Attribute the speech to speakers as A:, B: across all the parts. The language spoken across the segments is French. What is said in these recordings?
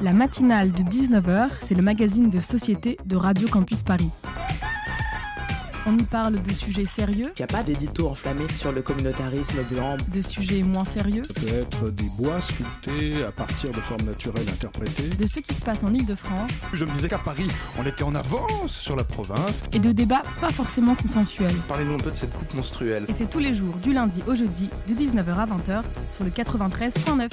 A: La matinale de 19h, c'est le magazine de société de Radio Campus Paris. On y parle de sujets sérieux.
B: Il n'y a pas d'édito enflammé sur le communautarisme blanc.
A: De sujets moins sérieux.
C: Ça peut être des bois sculptés à partir de formes naturelles interprétées.
A: De ce qui se passe en Ile-de-France.
C: Je me disais qu'à Paris, on était en avance sur la province.
A: Et de débats pas forcément consensuels.
D: Parlez-nous un peu de cette coupe monstruelle.
A: Et c'est tous les jours, du lundi au jeudi, de 19h à 20h, sur le 93.9.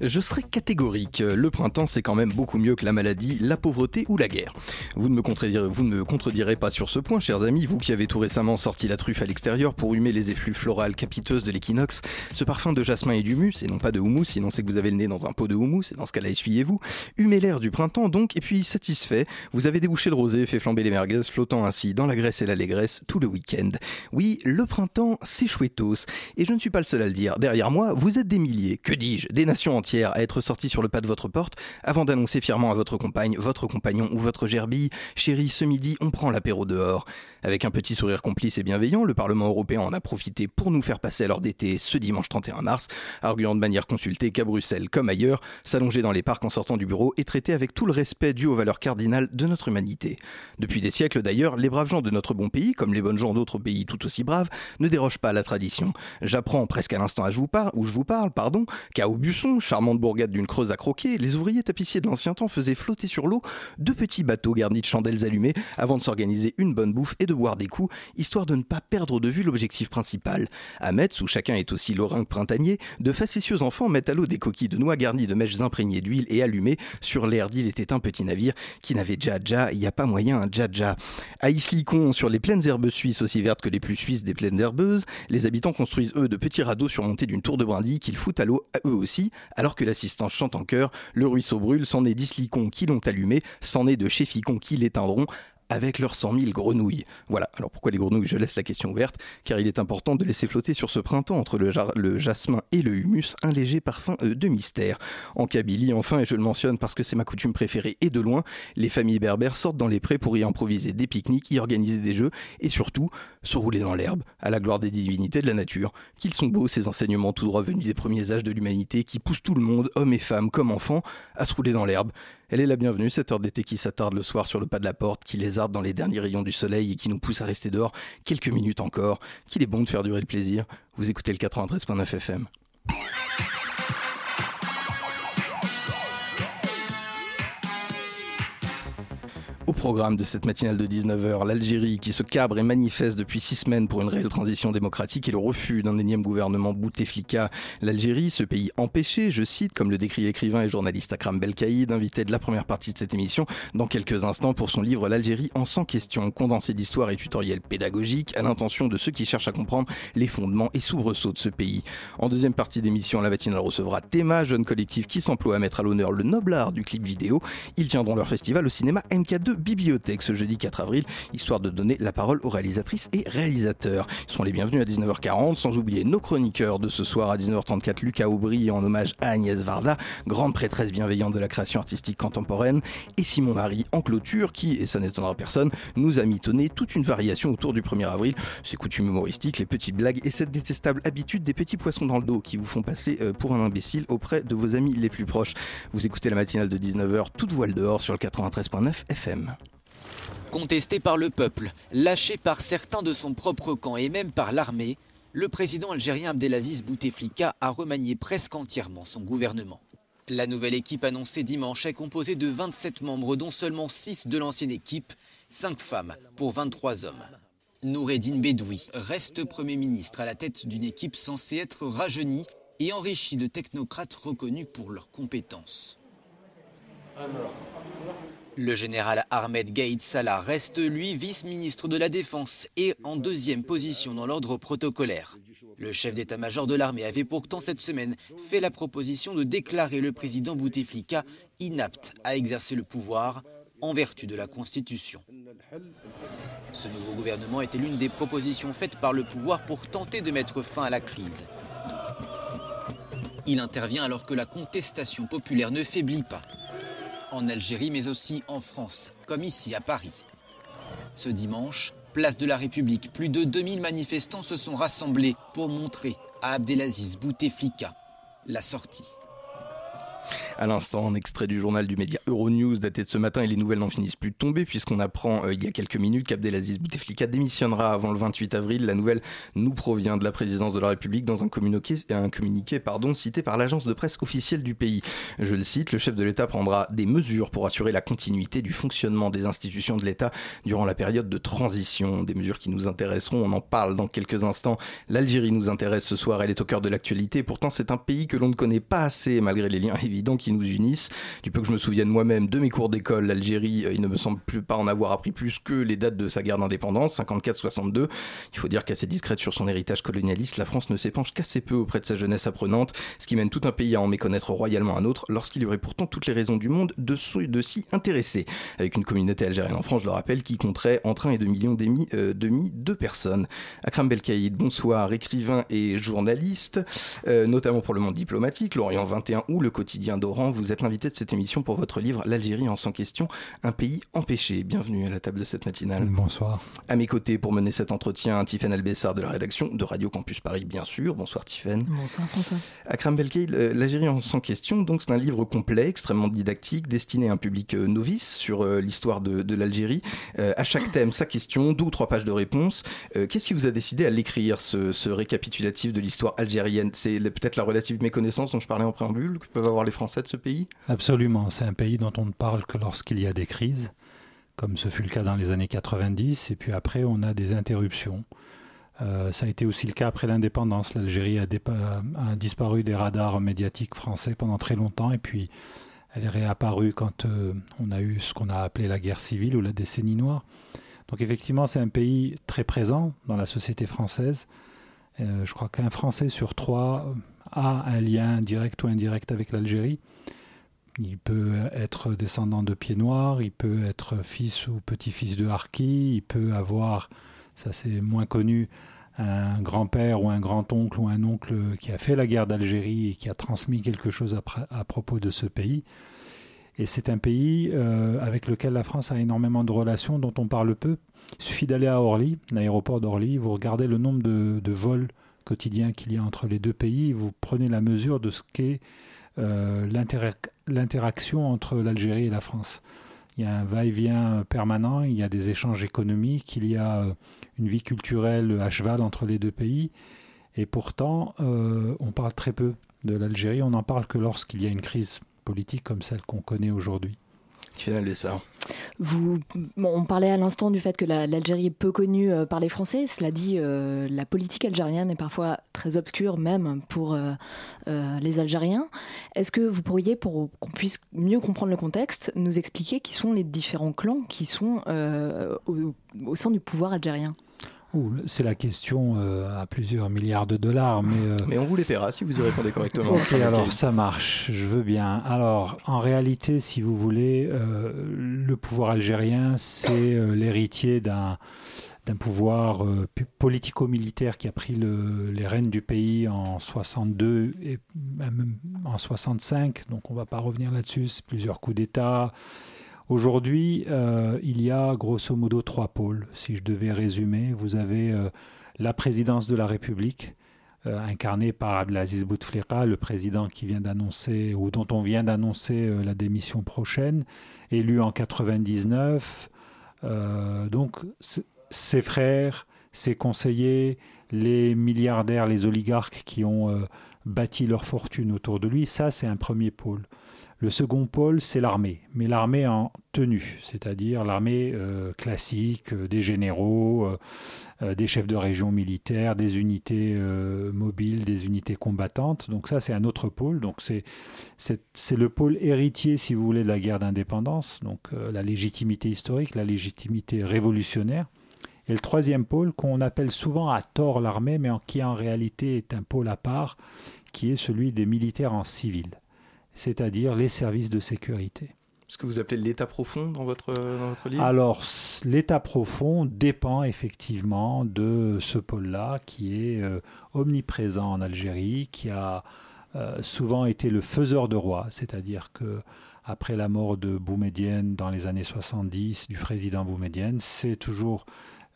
E: Je serai catégorique. Le printemps, c'est quand même beaucoup mieux que la maladie, la pauvreté ou la guerre. Vous ne me contredirez, pas sur ce point, chers amis, vous qui avez tout récemment sorti la truffe à l'extérieur pour humer les effluves florales capiteuses de l'équinoxe. Ce parfum de jasmin et d'humus, et non pas de houmous, sinon c'est que vous avez le nez dans un pot de houmous, et dans ce cas-là, essuyez-vous. Humez l'air du printemps donc, et puis satisfait, vous avez débouché le rosé, fait flamber les merguez, flottant ainsi dans la graisse et l'allégresse tout le week-end. Oui, le printemps, c'est chouettos. Et je ne suis pas le seul à le dire. Derrière moi, vous êtes des milliers, que dis-je, des nations entières à être sortis sur le pas de votre porte avant d'annoncer fièrement à votre compagne, votre compagnon ou votre gerbille Chérie, ce midi, on prend l'apéro dehors. Avec un petit sourire complice et bienveillant, le Parlement européen en a profité pour nous faire passer à l'heure d'été ce dimanche 31 mars, arguant de manière consultée qu'à Bruxelles comme ailleurs, s'allonger dans les parcs en sortant du bureau est traité avec tout le respect dû aux valeurs cardinales de notre humanité. Depuis des siècles d'ailleurs, les braves gens de notre bon pays, comme les bonnes gens d'autres pays tout aussi braves, ne dérogent pas à la tradition. J'apprends presque à l'instant où je vous parle, pardon, qu'à Aubusson, charmante bourgade d'une creuse à croquer, les ouvriers tapissiers de l'ancien temps faisaient flotter sur l'eau deux petits bateaux garnis de chandelles allumées avant de s'organiser une bonne bouffe et de boire des coups, histoire de ne pas perdre de vue l'objectif principal. À Metz, où chacun est aussi lorrain que printanier, de facétieux enfants mettent à l'eau des coquilles de noix garnies de mèches imprégnées d'huile et allumées. Sur l'air d'île était un petit navire qui n'avait déjà il n'y a pas moyen un dja À Islicon, sur les plaines herbeuses suisses aussi vertes que les plus suisses des plaines herbeuses, les habitants construisent eux de petits radeaux surmontés d'une tour de brindille qu'ils foutent à l'eau eux aussi, alors que l'assistance chante en chœur, le ruisseau brûle, c'en est d'Islicon qui l'ont allumé, c'en est de Chéficon qui l'éteindront, avec leurs 100 000 grenouilles. Voilà, alors pourquoi les grenouilles? Je laisse la question ouverte, car il est important de laisser flotter sur ce printemps entre le, jasmin et le humus un léger parfum euh, de mystère. En Kabylie, enfin, et je le mentionne parce que c'est ma coutume préférée et de loin, les familles berbères sortent dans les prés pour y improviser des pique-niques, y organiser des jeux et surtout se rouler dans l'herbe, à la gloire des divinités de la nature. Qu'ils sont beaux ces enseignements tout droit venus des premiers âges de l'humanité qui poussent tout le monde, hommes et femmes comme enfants, à se rouler dans l'herbe. Elle est la bienvenue, cette heure d'été qui s'attarde le soir sur le pas de la porte, qui lézarde dans les derniers rayons du soleil et qui nous pousse à rester dehors quelques minutes encore, qu'il est bon de faire durer le plaisir. Vous écoutez le 93.9 FM. Au programme de cette matinale de 19h, l'Algérie qui se cabre et manifeste depuis six semaines pour une réelle transition démocratique et le refus d'un énième gouvernement Bouteflika. L'Algérie, ce pays empêché, je cite, comme le décrit l'écrivain et journaliste Akram Belkaïd, invité de la première partie de cette émission, dans quelques instants pour son livre L'Algérie en 100 questions, condensé d'histoire et tutoriels pédagogiques à l'intention de ceux qui cherchent à comprendre les fondements et soubresauts de ce pays. En deuxième partie d'émission, la matinale recevra Théma, jeune collectif qui s'emploie à mettre à l'honneur le noble art du clip vidéo. Ils tiendront leur festival au cinéma MK2 bibliothèque ce jeudi 4 avril, histoire de donner la parole aux réalisatrices et réalisateurs. Ils seront les bienvenus à 19h40, sans oublier nos chroniqueurs de ce soir à 19h34, Lucas Aubry en hommage à Agnès Varda, grande prêtresse bienveillante de la création artistique contemporaine, et Simon Marie en clôture, qui, et ça n'étonnera personne, nous a mitonné toute une variation autour du 1er avril, ses coutumes humoristiques, les petites blagues et cette détestable habitude des petits poissons dans le dos qui vous font passer euh, pour un imbécile auprès de vos amis les plus proches. Vous écoutez la matinale de 19h, toute voile dehors sur le 93.9 FM.
F: Contesté par le peuple, lâché par certains de son propre camp et même par l'armée, le président algérien Abdelaziz Bouteflika a remanié presque entièrement son gouvernement. La nouvelle équipe annoncée dimanche est composée de 27 membres, dont seulement 6 de l'ancienne équipe, 5 femmes pour 23 hommes. Noureddin Bedoui reste Premier ministre à la tête d'une équipe censée être rajeunie et enrichie de technocrates reconnus pour leurs compétences. Le général Ahmed Gaïd Salah reste, lui, vice-ministre de la Défense et en deuxième position dans l'ordre protocolaire. Le chef d'état-major de l'armée avait pourtant cette semaine fait la proposition de déclarer le président Bouteflika inapte à exercer le pouvoir en vertu de la Constitution. Ce nouveau gouvernement était l'une des propositions faites par le pouvoir pour tenter de mettre fin à la crise. Il intervient alors que la contestation populaire ne faiblit pas en Algérie mais aussi en France, comme ici à Paris. Ce dimanche, place de la République, plus de 2000 manifestants se sont rassemblés pour montrer à Abdelaziz Bouteflika la sortie.
E: À l'instant, un extrait du journal du média Euronews daté de ce matin et les nouvelles n'en finissent plus de tomber puisqu'on apprend euh, il y a quelques minutes qu'Abdelaziz Bouteflika démissionnera avant le 28 avril. La nouvelle nous provient de la présidence de la République dans un communiqué, un communiqué pardon, cité par l'agence de presse officielle du pays. Je le cite, le chef de l'État prendra des mesures pour assurer la continuité du fonctionnement des institutions de l'État durant la période de transition. Des mesures qui nous intéresseront, on en parle dans quelques instants. L'Algérie nous intéresse ce soir, elle est au cœur de l'actualité. Pourtant, c'est un pays que l'on ne connaît pas assez malgré les liens qui nous unissent. Du peu que je me souvienne moi-même de mes cours d'école, l'Algérie, euh, il ne me semble plus pas en avoir appris plus que les dates de sa guerre d'indépendance, 54-62. Il faut dire qu'assez discrète sur son héritage colonialiste, la France ne s'épanche qu'assez peu auprès de sa jeunesse apprenante, ce qui mène tout un pays à en méconnaître royalement un autre, lorsqu'il y aurait pourtant toutes les raisons du monde de, de s'y intéresser. Avec une communauté algérienne en France, je le rappelle, qui compterait entre 1 et 2 millions demi, euh, demi de personnes. Akram Belkaïd, bonsoir, écrivain et journaliste, euh, notamment pour le monde diplomatique, l'Orient 21 ou le quotidien d'Oran. Vous êtes l'invité de cette émission pour votre livre L'Algérie en sans question, un pays empêché. Bienvenue à la table de cette matinale.
G: Bonsoir.
E: À mes côtés pour mener cet entretien, Tiffaine Albessard de la rédaction de Radio Campus Paris, bien sûr. Bonsoir Tiffaine.
H: Bonsoir François.
E: Akram Belkaïd, euh, L'Algérie en sans question, donc c'est un livre complet, extrêmement didactique, destiné à un public euh, novice sur l'histoire de, l'Algérie. à chaque thème, sa question, deux ou trois pages de réponse. Qu'est-ce qui vous a décidé à l'écrire, ce, ce récapitulatif de l'histoire algérienne? C'est peut-être la relative méconnaissance dont je parlais en préambule que peuvent avoir les Français de ce pays
G: Absolument. C'est un pays dont on ne parle que lorsqu'il y a des crises, comme ce fut le cas dans les années 90, et puis après on a des interruptions. Euh, ça a été aussi le cas après l'indépendance. L'Algérie a, disparu des radars médiatiques français pendant très longtemps, et puis elle est réapparue quand euh, on a eu ce qu'on a appelé la guerre civile ou la décennie noire. Donc effectivement, c'est un pays très présent dans la société française. Euh, je crois qu'un Français sur trois a un lien direct ou indirect avec l'Algérie. Il peut être descendant de pieds noirs, il peut être fils ou petit-fils de Harki, il peut avoir, ça c'est moins connu, un grand-père ou un grand-oncle ou un oncle qui a fait la guerre d'Algérie et qui a transmis quelque chose à, propos de ce pays. Et c'est un pays euh, avec lequel la France a énormément de relations dont on parle peu. Il suffit d'aller à Orly, l'aéroport d'Orly, vous regardez le nombre de, vols quotidiens qu'il y a entre les deux pays, vous prenez la mesure de ce qu'est euh, l'interaction entre l'Algérie et la France. Il y a un va-et-vient permanent, il y a des échanges économiques, il y a euh, une vie culturelle à cheval entre les deux pays. Et pourtant, on parle très peu de l'Algérie, on n'en parle que lorsqu'il y a une crise politique comme celle qu'on connaît aujourd'hui.
H: Vous, on parlait à l'instant du fait que l'Algérie est peu connue euh, par les Français. Cela dit, euh, la politique algérienne est parfois très obscure, même pour euh, les Algériens. Est-ce que vous pourriez, pour qu'on puisse mieux comprendre le contexte, nous expliquer qui sont les différents clans qui sont au sein du pouvoir algérien?
G: C'est la question euh, à plusieurs milliards de dollars, mais... Euh,
E: mais on vous les paiera si vous y répondez correctement.
G: ok, alors ça marche, je veux bien. Alors, en réalité, si vous voulez, euh, le pouvoir algérien, c'est l'héritier d'un d'un pouvoir politico-militaire qui a pris les rênes du pays en 62 et même en 65. Donc on ne va pas revenir là-dessus. C'est plusieurs coups d'État, Aujourd'hui, euh, il y a grosso modo trois pôles. Si je devais résumer, vous avez euh, la présidence de la République, euh, incarnée par Abdelaziz Bouteflika, le président qui vient d'annoncer ou dont on vient d'annoncer la démission prochaine, élu en 99. donc, ses frères, ses conseillers, les milliardaires, les oligarques qui ont bâti leur fortune autour de lui, ça c'est un premier pôle. Le second pôle, c'est l'armée, mais l'armée en tenue, c'est-à-dire l'armée euh, classique, euh, des généraux, euh, des chefs de région militaires, des unités mobiles, des unités combattantes. Donc ça, c'est un autre pôle. Donc c'est, le pôle héritier, si vous voulez, de la guerre d'indépendance, donc la légitimité historique, la légitimité révolutionnaire. Et le troisième pôle, qu'on appelle souvent à tort l'armée, mais qui en réalité est un pôle à part, qui est celui des militaires en civil c'est-à-dire les services de sécurité.
E: Ce que vous appelez l'état profond dans votre, livre?
G: Alors, l'état profond dépend effectivement de ce pôle-là qui est euh, omniprésent en Algérie, qui a euh, souvent été le faiseur de roi, c'est-à-dire que après la mort de Boumedienne dans les années 70, du président Boumedienne, c'est toujours,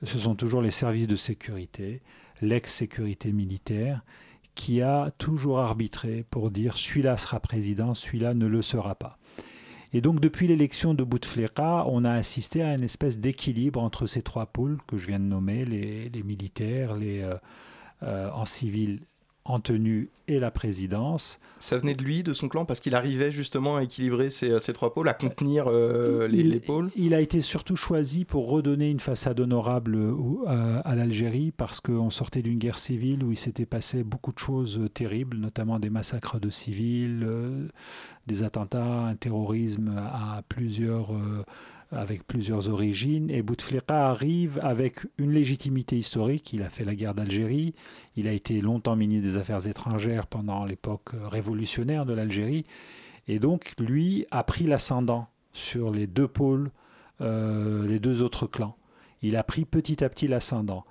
G: ce sont toujours les services de sécurité, l'ex-sécurité militaire, qui a toujours arbitré pour dire celui-là sera président, celui-là ne le sera pas. Et donc depuis l'élection de Bouteflika, on a assisté à une espèce d'équilibre entre ces trois pôles que je viens de nommer, les, militaires, les euh, euh, en civil en tenue et la présidence.
E: Ça venait de lui, de son clan, parce qu'il arrivait justement à équilibrer ces, euh, trois pôles, à contenir euh, les, pôles
G: Il a été surtout choisi pour redonner une façade honorable euh, à, l'Algérie, parce qu'on sortait d'une guerre civile où il s'était passé beaucoup de choses terribles, notamment des massacres de civils, des attentats, un terrorisme à plusieurs avec plusieurs origines. Et Bouteflika arrive avec une légitimité historique. Il a fait la guerre d'Algérie. Il a été longtemps ministre des Affaires étrangères pendant l'époque révolutionnaire de l'Algérie. Et donc, lui a pris l'ascendant sur les deux pôles, euh, les deux autres clans. Il a pris petit à petit l'ascendant.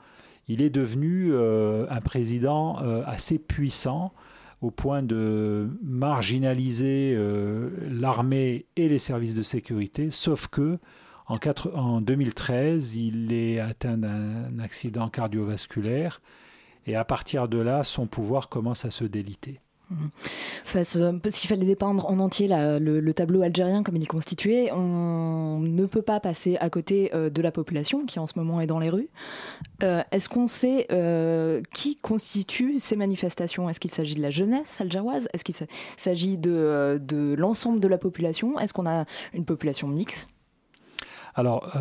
G: Il est devenu euh, un président euh, assez puissant au point de marginaliser euh, l'armée et les services de sécurité, sauf que en, en 2013, il est atteint d'un accident cardiovasculaire et à partir de là, son pouvoir commence à se déliter.
H: Face, parce qu'il fallait dépeindre en entier le, tableau algérien comme il est constitué, on ne peut pas passer à côté euh, de la population qui en ce moment est dans les rues. Euh, est-ce qu'on sait euh, qui constitue ces manifestations? Est-ce qu'il s'agit de la jeunesse algéroise? Est-ce qu'il s'agit de, de l'ensemble de la population? Est-ce qu'on a une population mixte?
G: Alors,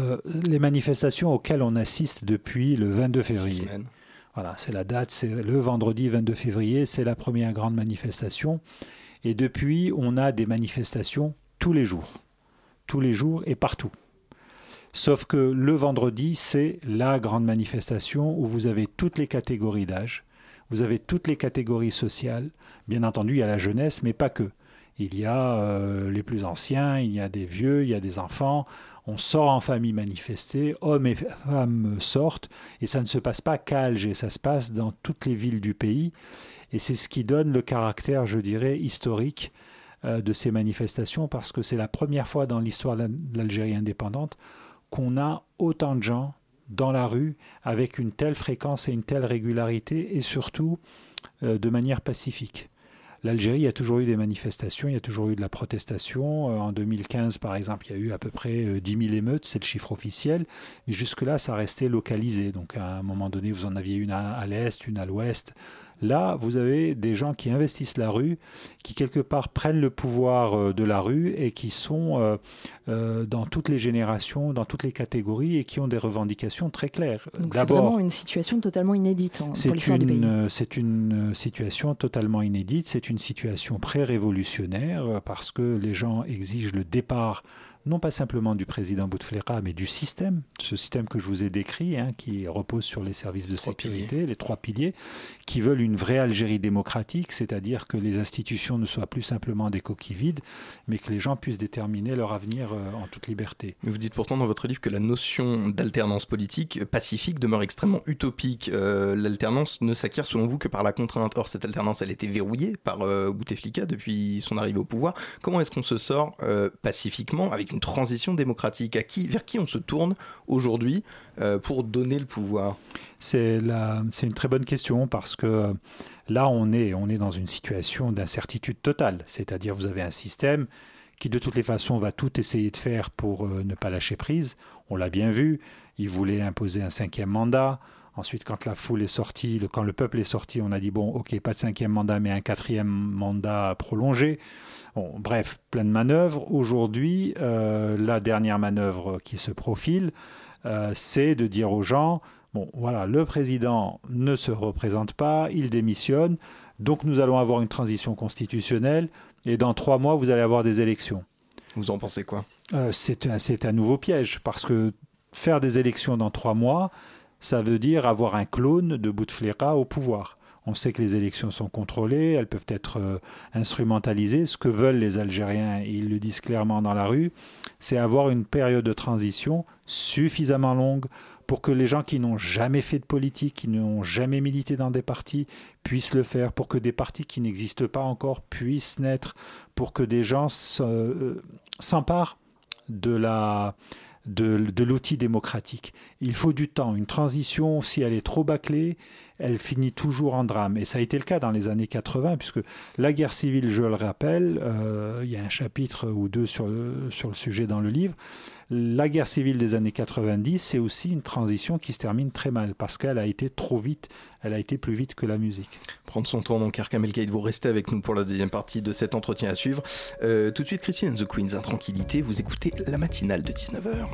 G: les manifestations auxquelles on assiste depuis le 22 février, voilà, c'est la date, c'est le vendredi 22 février, c'est la première grande manifestation. Et depuis, on a des manifestations tous les jours. Tous les jours et partout. Sauf que le vendredi, c'est la grande manifestation où vous avez toutes les catégories d'âge, vous avez toutes les catégories sociales. Bien entendu, il y a la jeunesse, mais pas que. Il y a euh, les plus anciens, il y a des vieux, il y a des enfants on sort en famille manifester, hommes et femmes sortent, et ça ne se passe pas qu'à Alger, ça se passe dans toutes les villes du pays, et c'est ce qui donne le caractère, je dirais, historique euh, de ces manifestations, parce que c'est la première fois dans l'histoire de l'Algérie indépendante qu'on a autant de gens dans la rue avec une telle fréquence et une telle régularité, et surtout euh, de manière pacifique. L'Algérie a toujours eu des manifestations, il y a toujours eu de la protestation. Euh, en 2015, par exemple, il y a eu à peu près 10 euh, 000 émeutes, c'est le chiffre officiel. Mais jusque-là, ça restait localisé. Donc à un moment donné, vous en aviez une à l'est, une à l'ouest. Là, vous avez des gens qui investissent la rue, qui quelque part prennent le pouvoir euh, de la rue et qui sont euh, euh, dans toutes les générations, dans toutes les catégories et qui ont des revendications très claires.
H: C'est vraiment une situation totalement inédite hein, pour l'histoire du pays.
G: C'est une situation totalement inédite, c'est une situation pré-révolutionnaire parce que les gens exigent le départ non pas simplement du président Bouteflika, mais du système, ce système que je vous ai décrit, hein, qui repose sur les services de sécurité, les trois piliers, qui veulent une vraie Algérie démocratique, c'est-à-dire que les institutions ne soient plus simplement des coquilles vides, mais que les gens puissent déterminer leur avenir euh, en toute liberté.
E: vous dites pourtant dans votre livre que la notion d'alternance politique pacifique demeure extrêmement utopique. Euh, l'alternance ne s'acquiert selon vous que par la contrainte. Or, cette alternance, elle était verrouillée par euh, Bouteflika depuis son arrivée au pouvoir. Comment est-ce qu'on se sort pacifiquement avec une transition démocratique à qui, Vers qui on se tourne aujourd'hui euh, pour donner le pouvoir?
G: C'est une très bonne question parce que euh, là, on est, on est dans une situation d'incertitude totale. C'est-à-dire, vous avez un système qui, de toutes les façons, va tout essayer de faire pour euh, ne pas lâcher prise. On l'a bien vu. Il voulait imposer un cinquième mandat. Ensuite, quand la foule est sortie, quand le peuple est sorti, on a dit bon, ok, pas de cinquième mandat, mais un quatrième mandat prolongé bref, plein de manœuvres. Aujourd'hui, euh, la dernière manœuvre qui se profile, euh, c'est de dire aux gens, bon, voilà, le président ne se représente pas, il démissionne, donc nous allons avoir une transition constitutionnelle, et dans trois mois, vous allez avoir des élections.
E: Vous en pensez quoi?
G: Euh, C'est un, un nouveau piège, parce que faire des élections dans trois mois, ça veut dire avoir un clone de Bouteflika au pouvoir. On sait que les élections sont contrôlées, elles peuvent être euh, instrumentalisées. Ce que veulent les Algériens, ils le disent clairement dans la rue, c'est avoir une période de transition suffisamment longue pour que les gens qui n'ont jamais fait de politique, qui n'ont jamais milité dans des partis, puissent le faire, pour que des partis qui n'existent pas encore puissent naître, pour que des gens euh, s'emparent de la de, l'outil démocratique. Il faut du temps. Une transition, si elle est trop bâclée, elle finit toujours en drame. Et ça a été le cas dans les années 80, puisque la guerre civile, je le rappelle, euh, il y a un chapitre ou deux sur sur le sujet dans le livre, la guerre civile des années 90, c'est aussi une transition qui se termine très mal parce qu'elle a été trop vite, elle a été plus vite que la musique.
I: Prendre son temps, donc Arkham Kate, vous restez avec nous pour la deuxième partie de cet entretien à suivre. Euh, tout de suite, Christine and the Queens, intranquillité, vous écoutez la matinale de 19h.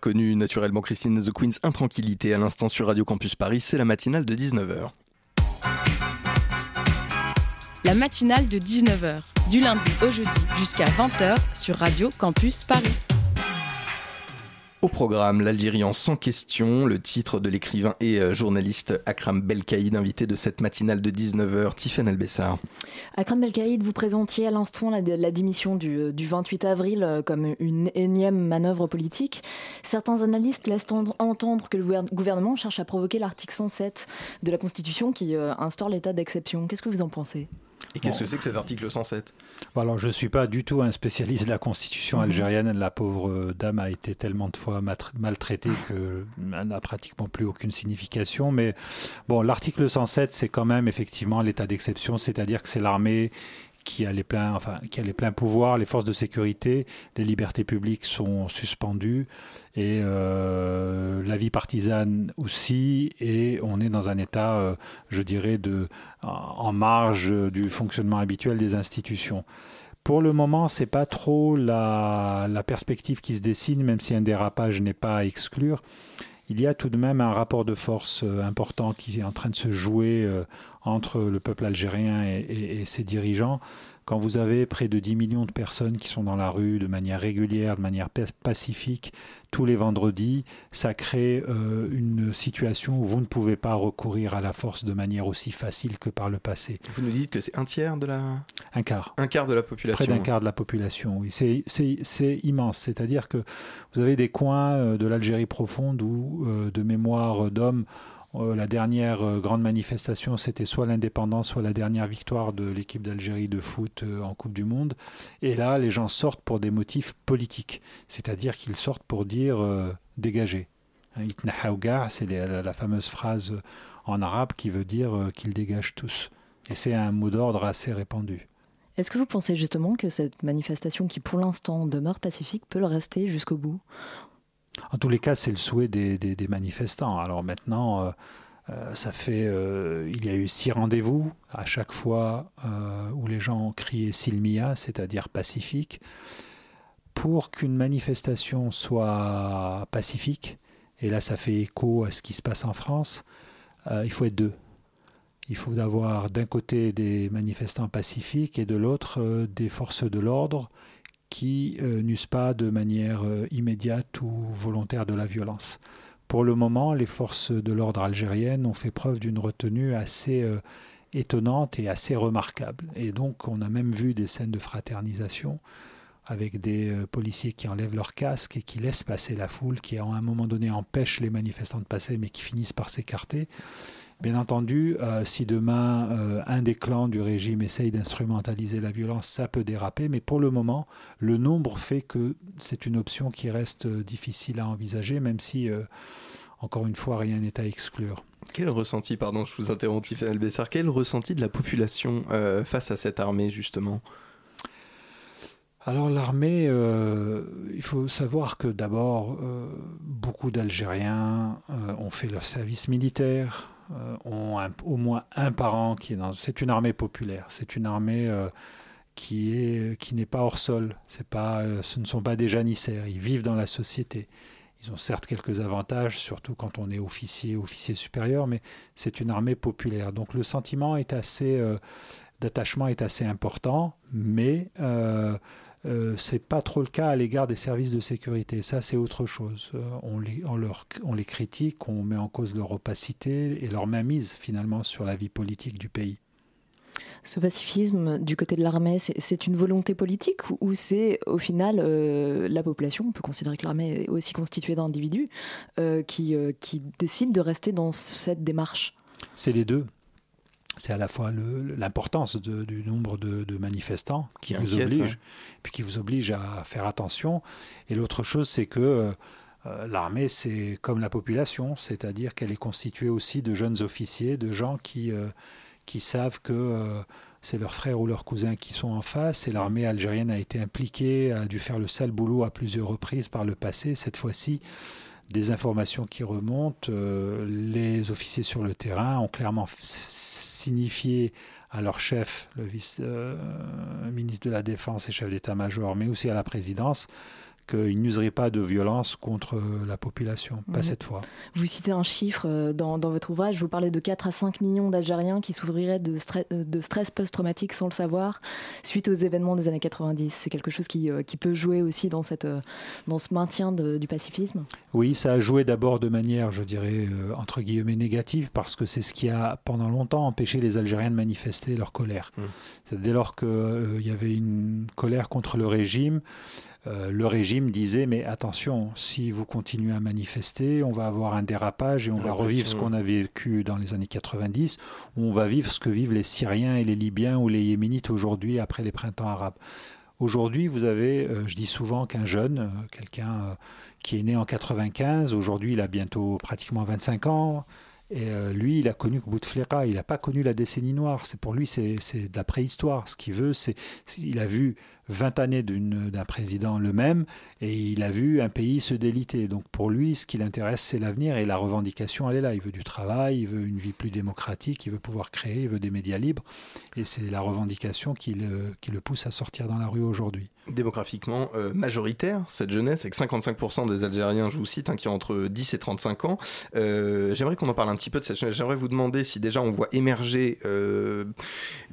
I: Connu naturellement Christine The Queen's Intranquillité à l'instant sur Radio Campus Paris, c'est la matinale de 19h.
A: La matinale de 19h, du lundi au jeudi jusqu'à 20h sur Radio Campus Paris.
I: Au programme, l'Algérie en sans question, le titre de l'écrivain et euh, journaliste Akram Belkaïd, invité de cette matinale de 19h, Tiffen Albessar.
H: Akram Belkaïd, vous présentiez à l'instant la, démission du, 28 avril euh, comme une énième manœuvre politique. Certains analystes laissent entendre que le gouvernement cherche à provoquer l'article 107 de la Constitution qui euh, instaure l'état d'exception. Qu'est-ce que vous en pensez?
I: Et qu'est-ce que c'est que cet article 107
G: Alors, je ne suis pas du tout un spécialiste de la constitution mhm. algérienne. La pauvre dame a été tellement de fois maltraitée qu'elle n'a pratiquement plus aucune signification. Mais bon, l'article 107, c'est quand même effectivement l'état d'exception, c'est-à-dire que c'est l'armée qui a les pleins, pouvoirs, les forces de sécurité, les libertés publiques sont suspendues et euh, la vie partisane aussi. Et on est dans un état, euh, je dirais, de en marge du fonctionnement habituel des institutions. Pour le moment, c'est pas trop la, perspective qui se dessine, même si un dérapage n'est pas à exclure. Il y a tout de même un rapport de force euh, important qui est en train de se jouer entre le peuple algérien et, ses dirigeants. Quand vous avez près de 10 millions de personnes qui sont dans la rue de manière régulière, de manière pacifique, tous les vendredis, ça crée euh, une situation où vous ne pouvez pas recourir à la force de manière aussi facile que par le passé.
E: Vous nous dites que c'est un tiers de la...
G: Un quart.
E: Un quart de la population.
G: Près d'un quart de la population, oui. C'est immense. C'est-à-dire que vous avez des coins euh, de l'Algérie profonde où, euh, de mémoire d'hommes, euh, la dernière euh, grande manifestation, c'était soit l'indépendance, soit la dernière victoire de l'équipe d'Algérie de foot euh, en Coupe du Monde. Et là, les gens sortent pour des motifs politiques, c'est-à-dire qu'ils sortent pour dire dégager. Hein, c'est la, fameuse phrase en arabe qui veut dire qu'ils dégagent tous. Et c'est un mot d'ordre assez répandu.
H: Est-ce que vous pensez justement que cette manifestation qui pour l'instant demeure pacifique peut le rester jusqu'au bout?
G: En tous les cas, c'est le souhait des, manifestants. Alors maintenant, euh, euh, ça fait, euh, il y a eu six rendez-vous à chaque fois où les gens ont crié Silmia, c'est-à-dire pacifique. Pour qu'une manifestation soit pacifique, et là ça fait écho à ce qui se passe en France, il faut être deux. Il faut avoir d'un côté des manifestants pacifiques et de l'autre des forces de l'ordre qui euh, n'usent pas de manière euh, immédiate ou volontaire de la violence. Pour le moment, les forces de l'ordre algériennes ont fait preuve d'une retenue assez euh, étonnante et assez remarquable. Et donc, on a même vu des scènes de fraternisation avec des policiers qui enlèvent leur casque et qui laissent passer la foule, qui à un moment donné empêchent les manifestants de passer, mais qui finissent par s'écarter. Bien entendu, euh, si demain euh, un des clans du régime essaye d'instrumentaliser la violence, ça peut déraper, mais pour le moment, le nombre fait que c'est une option qui reste euh, difficile à envisager, même si, encore une fois, rien n'est à exclure.
E: Quel ressenti, pardon, je vous interromps, Tiffany Bessar, quel ressenti de la population face à cette armée, justement?
G: Alors l'armée, il faut savoir que d'abord, beaucoup d'Algériens ont fait leur service militaire, euh, ont au moins un parent qui est dans. C'est une armée populaire. C'est une armée euh, qui est qui n'est pas hors sol. C'est pas, euh, ce ne sont pas des janissaires. Ils vivent dans la société. Ils ont certes quelques avantages, surtout quand on est officier, officier supérieur, mais c'est une armée populaire. Donc le sentiment est assez d'attachement est assez important, mais c'est pas trop le cas à l'égard des services de sécurité. Ça, c'est autre chose. Euh, on, les, on, leur, on les critique, on met en cause leur opacité et leur mainmise finalement sur la vie politique du pays.
H: Ce pacifisme du côté de l'armée, c'est une volonté politique ou c'est au final euh, la population, on peut considérer que l'armée est aussi constituée d'individus, qui, qui décident de rester dans cette démarche?
G: C'est les deux c'est à la fois l'importance du nombre de, manifestants qui, vous oblige, puis qui vous oblige à faire attention. Et l'autre chose, c'est que euh, l'armée, c'est comme la population, c'est-à-dire qu'elle est constituée aussi de jeunes officiers, de gens qui, euh, qui savent que euh, c'est leurs frères ou leurs cousins qui sont en face. Et l'armée algérienne a été impliquée, a dû faire le sale boulot à plusieurs reprises par le passé. Cette fois-ci, des informations qui remontent. Euh, les officiers sur le terrain ont clairement signifié à leur chef, le vice-ministre euh, de la Défense et chef d'état-major, mais aussi à la présidence, qu'il n'userait pas de violence contre la population, pas mhm. cette fois.
H: Vous citez un chiffre euh, dans, dans, votre ouvrage, vous parlez de 4 à 5 millions d'Algériens qui souffriraient de, stress, euh, de stress post-traumatique sans le savoir suite aux événements des années 90. C'est quelque chose qui, euh, qui, peut jouer aussi dans, cette, dans ce maintien du pacifisme?
G: Oui, ça a joué d'abord de manière, je dirais, entre guillemets négative, parce que c'est ce qui a pendant longtemps empêché les Algériens de manifester leur colère. Mmh. Dès lors qu'il y avait une colère contre le régime, euh, le régime disait mais attention, si vous continuez à manifester, on va avoir un dérapage et on va revivre ce qu'on a vécu dans les années 90, ou on va vivre ce que vivent les Syriens et les Libyens ou les Yéménites aujourd'hui après les printemps arabes. Aujourd'hui, vous avez, euh, je dis souvent qu'un jeune, euh, quelqu'un qui est né en 95, aujourd'hui il a bientôt pratiquement 25 ans, et lui, il a connu que Bouteflika, il n'a pas connu la décennie noire. C'est pour lui, c'est de la préhistoire. Ce qu'il veut, c'est, il a vu 20 années d'un président le même et il a vu un pays se déliter. Donc pour lui, ce qui l'intéresse, c'est l'avenir et la revendication, elle est là. Il veut du travail, il veut une vie plus démocratique, il veut pouvoir créer, il veut des médias libres et c'est la revendication qui le, qui le pousse à sortir dans la rue aujourd'hui
E: démographiquement euh, majoritaire, cette jeunesse, avec 55% des Algériens, je vous cite, hein, qui ont entre 10 et 35 ans. Euh, j'aimerais qu'on en parle un petit peu de cette jeunesse. J'aimerais vous demander si déjà on voit émerger euh,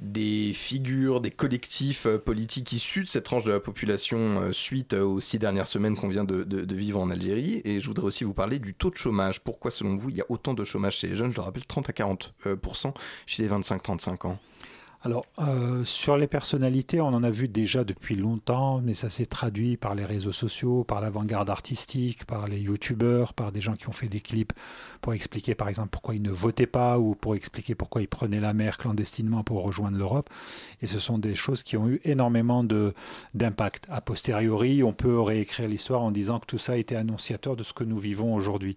E: des figures, des collectifs politiques issus de cette tranche de la population suite aux six dernières semaines qu'on vient de, vivre en Algérie. Et je voudrais aussi vous parler du taux de chômage. Pourquoi, selon vous, il y a autant de chômage chez les jeunes? Je le rappelle, 30 à 40% chez les 25-35 ans.
G: Alors, euh, sur les personnalités, on en a vu déjà depuis longtemps, mais ça s'est traduit par les réseaux sociaux, par l'avant-garde artistique, par les youtubeurs, par des gens qui ont fait des clips pour expliquer, par exemple, pourquoi ils ne votaient pas ou pour expliquer pourquoi ils prenaient la mer clandestinement pour rejoindre l'Europe. Et ce sont des choses qui ont eu énormément d'impact. A posteriori, on peut réécrire l'histoire en disant que tout ça était annonciateur de ce que nous vivons aujourd'hui.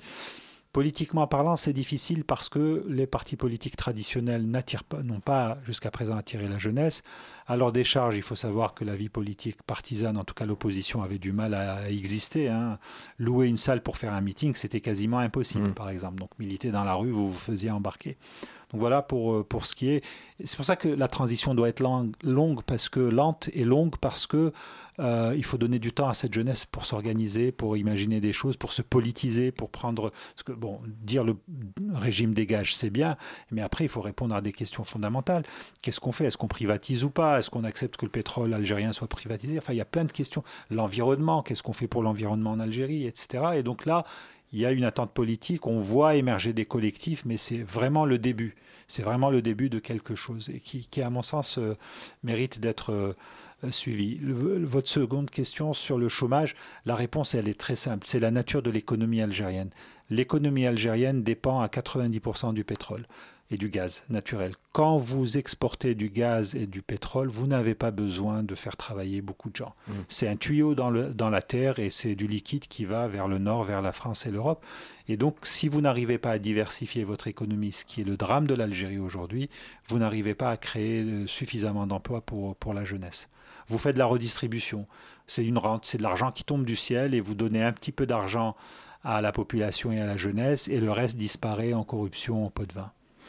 G: Politiquement parlant, c'est difficile parce que les partis politiques traditionnels n'attirent pas, n'ont pas jusqu'à présent attiré la jeunesse. À leur décharge, il faut savoir que la vie politique partisane, en tout cas l'opposition, avait du mal à exister. Hein. Louer une salle pour faire un meeting, c'était quasiment impossible, mmh. par exemple. Donc militer dans la rue, vous vous faisiez embarquer. Donc voilà pour, euh, pour ce qui est. C'est pour ça que la transition doit être longue, parce que lente et longue parce que euh, il faut donner du temps à cette jeunesse pour s'organiser, pour imaginer des choses, pour se politiser, pour prendre. Que bon, dire le régime dégage, c'est bien, mais après il faut répondre à des questions fondamentales. Qu'est-ce qu'on fait? Est-ce qu'on privatise ou pas? Est-ce qu'on accepte que le pétrole algérien soit privatisé? Enfin, il y a plein de questions. L'environnement, qu'est-ce qu'on fait pour l'environnement en Algérie, etc. Et donc là, il y a une attente politique, on voit émerger des collectifs, mais c'est vraiment le début. C'est vraiment le début de quelque chose qui, à mon sens, euh, mérite d'être euh, suivi. votre seconde question sur le chômage, la réponse, elle est très simple. C'est la nature de l'économie algérienne. L'économie algérienne dépend à 90% du pétrole et du gaz naturel. Quand vous exportez du gaz et du pétrole, vous n'avez pas besoin de faire travailler beaucoup de gens. Mmh. C'est un tuyau dans, le, dans la terre et c'est du liquide qui va vers le nord, vers la France et l'Europe. Et donc, si vous n'arrivez pas à diversifier votre économie, ce qui est le drame de l'Algérie aujourd'hui, vous n'arrivez pas à créer euh, suffisamment d'emplois pour, pour la jeunesse. Vous faites de la redistribution. C'est une rente, c'est de l'argent qui tombe du ciel et vous donnez un petit peu d'argent à la population et à la jeunesse et le reste disparaît en corruption, en pot de vin.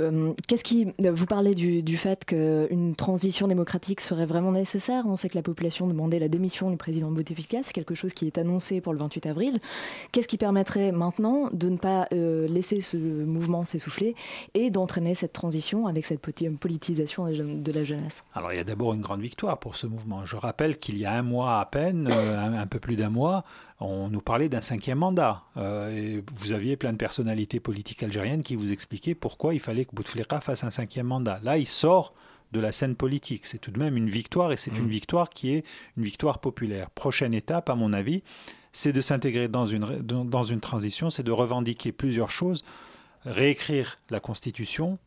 H: Euh, qu'est-ce qui vous parlez du, du fait qu'une transition démocratique serait vraiment nécessaire On sait que la population demandait la démission du président Bouteflika, c'est quelque chose qui est annoncé pour le 28 avril. Qu'est-ce qui permettrait maintenant de ne pas euh, laisser ce mouvement s'essouffler et d'entraîner cette transition avec cette politisation de la jeunesse?
G: Alors il y a d'abord une grande victoire pour ce mouvement. Je rappelle qu'il y a un mois à peine, euh, un, peu plus d'un mois, on nous parlait d'un cinquième mandat. et vous aviez plein de personnalités politiques algériennes qui vous expliquaient pourquoi il fallait que Bouteflika fasse un cinquième mandat. Là, il sort de la scène politique. C'est tout de même une victoire et c'est une mm. victoire qui est une victoire populaire. Prochaine étape, à mon avis, c'est de s'intégrer dans une, dans une transition, c'est de revendiquer plusieurs choses, réécrire la Constitution,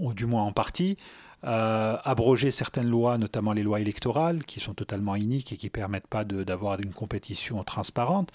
G: ou du moins en partie, euh, abroger certaines lois, notamment les lois électorales, qui sont totalement iniques et qui ne permettent pas d'avoir une compétition transparente,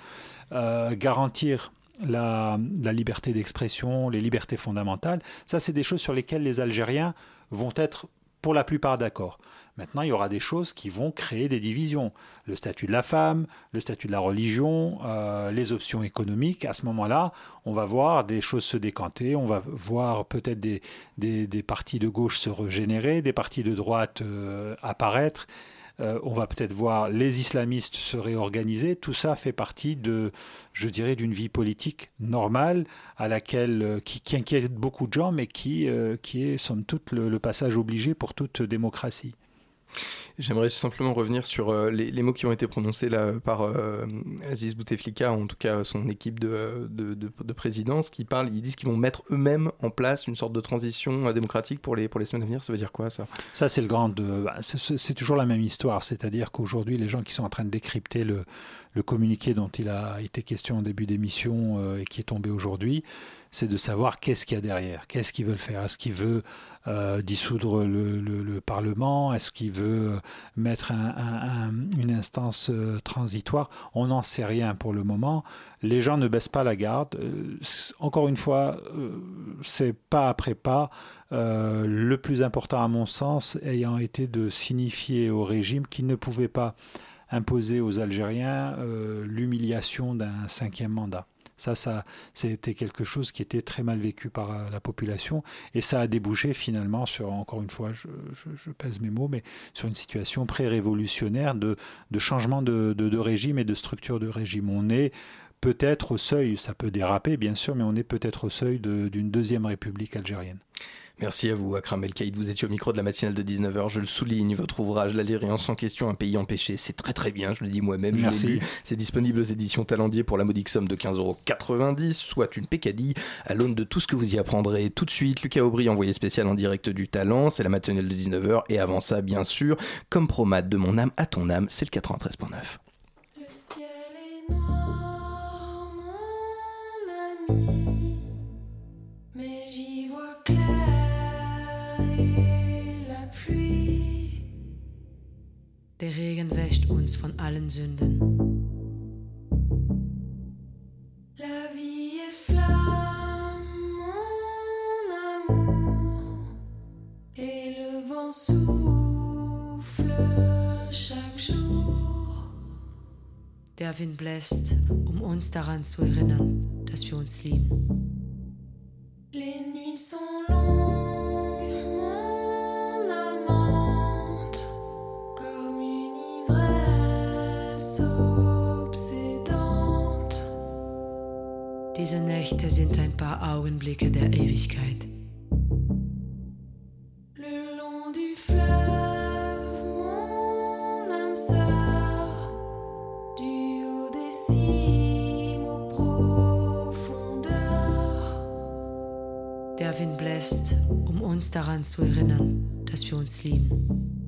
G: euh, garantir la, liberté d'expression, les libertés fondamentales, ça c'est des choses sur lesquelles les Algériens vont être pour la plupart d'accord. Maintenant, il y aura des choses qui vont créer des divisions. Le statut de la femme, le statut de la religion, euh, les options économiques. À ce moment-là, on va voir des choses se décanter, on va voir peut-être des, des, partis de gauche se régénérer, des partis de droite euh, apparaître. Euh, on va peut-être voir les islamistes se réorganiser. Tout ça fait partie de, je dirais, d'une vie politique normale à laquelle euh, qui, inquiète beaucoup de gens, mais qui, euh, qui est somme toute le passage obligé pour toute démocratie.
E: J'aimerais simplement revenir sur euh, les, mots qui ont été prononcés par euh, Aziz Bouteflika, en tout cas son équipe de, de, présidence, qui parlent, ils disent qu'ils vont mettre eux-mêmes en place une sorte de transition euh, démocratique pour les, semaines à venir. Ça veut dire quoi ça?
G: Ça, c'est le grand. C'est toujours la même histoire, c'est-à-dire qu'aujourd'hui, les gens qui sont en train de décrypter le, communiqué dont il a été question en début d'émission euh, et qui est tombé aujourd'hui, c'est de savoir qu'est-ce qu'il y a derrière, qu'est-ce qu'ils veulent faire? Est-ce qu'il veut euh, dissoudre le, Parlement? Est-ce qu'il veut mettre une instance euh, transitoire? On n'en sait rien pour le moment. Les gens ne baissent pas la garde. encore une fois, c'est pas après pas. le plus important à mon sens ayant été de signifier au régime qu'il ne pouvait pas imposer aux Algériens euh, l'humiliation d'un cinquième mandat. Ça, ça, c'était quelque chose qui était très mal vécu par euh, la population et ça a débouché finalement sur, encore une fois, je, pèse mes mots, mais sur une situation pré-révolutionnaire de, changement de, de, régime et de structure de régime. On est peut-être au seuil, ça peut déraper bien sûr, mais on est peut-être au seuil d'une deuxième république algérienne.
E: Merci à vous, Akram El Kaïd. Vous étiez au micro de la matinale de 19h. Je le souligne, votre ouvrage, L'Algérien sans question, un pays empêché, c'est très très bien. Je le dis moi-même.
G: Merci.
E: C'est disponible aux éditions Talendier pour la modique somme de 15,90€, soit une pécadille à l'aune de tout ce que vous y apprendrez tout de suite. Lucas Aubry, envoyé spécial en direct du talent. C'est la matinale de 19h. Et avant ça, bien sûr, comme promade de mon âme à ton âme, c'est le 93.9. Le ciel est noir,
J: Der Regen wäscht uns von allen Sünden. La vie est flamme, mon amour, et le vent souffle chaque jour. Der Wind bläst, um uns daran zu erinnern, dass wir uns lieben. Les nuits sont longues. Diese Nächte sind ein paar Augenblicke der Ewigkeit. Der Wind bläst, um uns daran zu erinnern, dass wir uns lieben.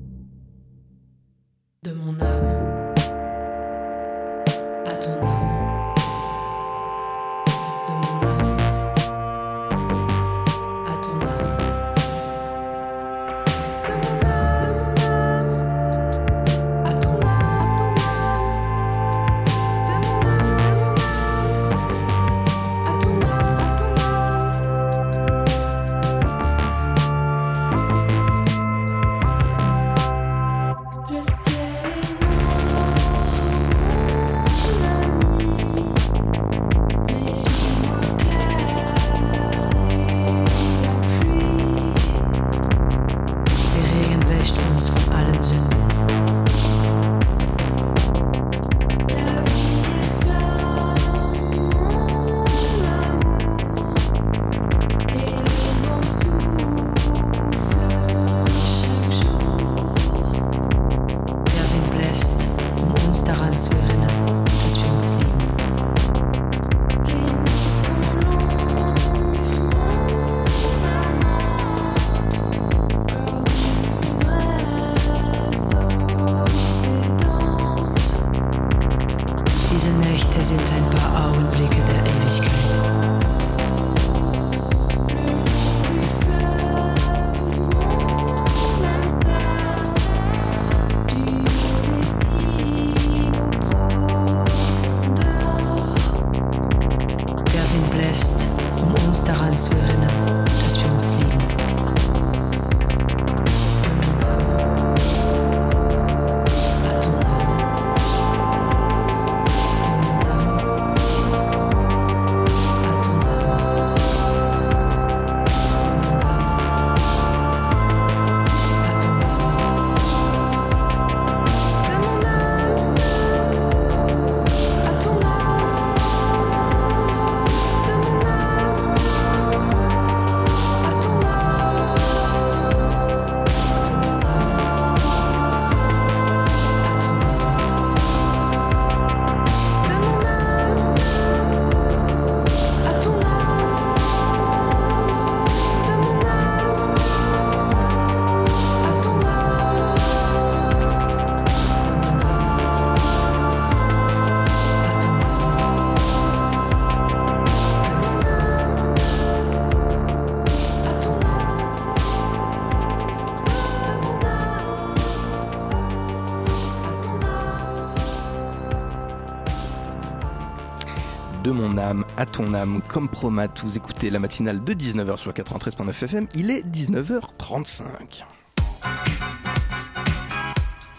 J: Âme
E: à ton âme, comme promat, vous écoutez la matinale de 19h sur 93.9 FM, il est 19h35.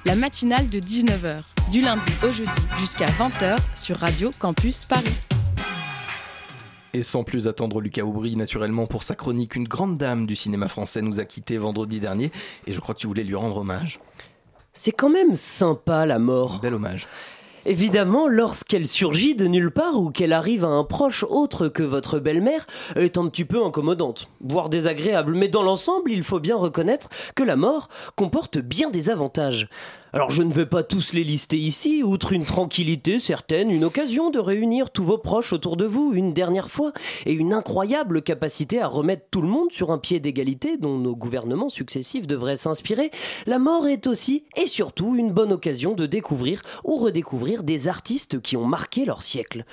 A: La matinale de 19h, du lundi au jeudi jusqu'à 20h sur Radio Campus Paris.
E: Et sans plus attendre, Lucas Aubry, naturellement, pour sa chronique, une grande dame du cinéma français nous a quittés vendredi dernier, et je crois que tu voulais lui rendre hommage.
K: C'est quand même sympa la mort.
E: Bel hommage.
K: Évidemment, lorsqu'elle surgit de nulle part ou qu'elle arrive à un proche autre que votre belle-mère, elle est un petit peu incommodante, voire désagréable. Mais dans l'ensemble, il faut bien reconnaître que la mort comporte bien des avantages. Alors je ne vais pas tous les lister ici, outre une tranquillité certaine, une occasion de réunir tous vos proches autour de vous une dernière fois, et une incroyable capacité à remettre tout le monde sur un pied d'égalité dont nos gouvernements successifs devraient s'inspirer, la mort est aussi et surtout une bonne occasion de découvrir ou redécouvrir des artistes qui ont marqué leur siècle.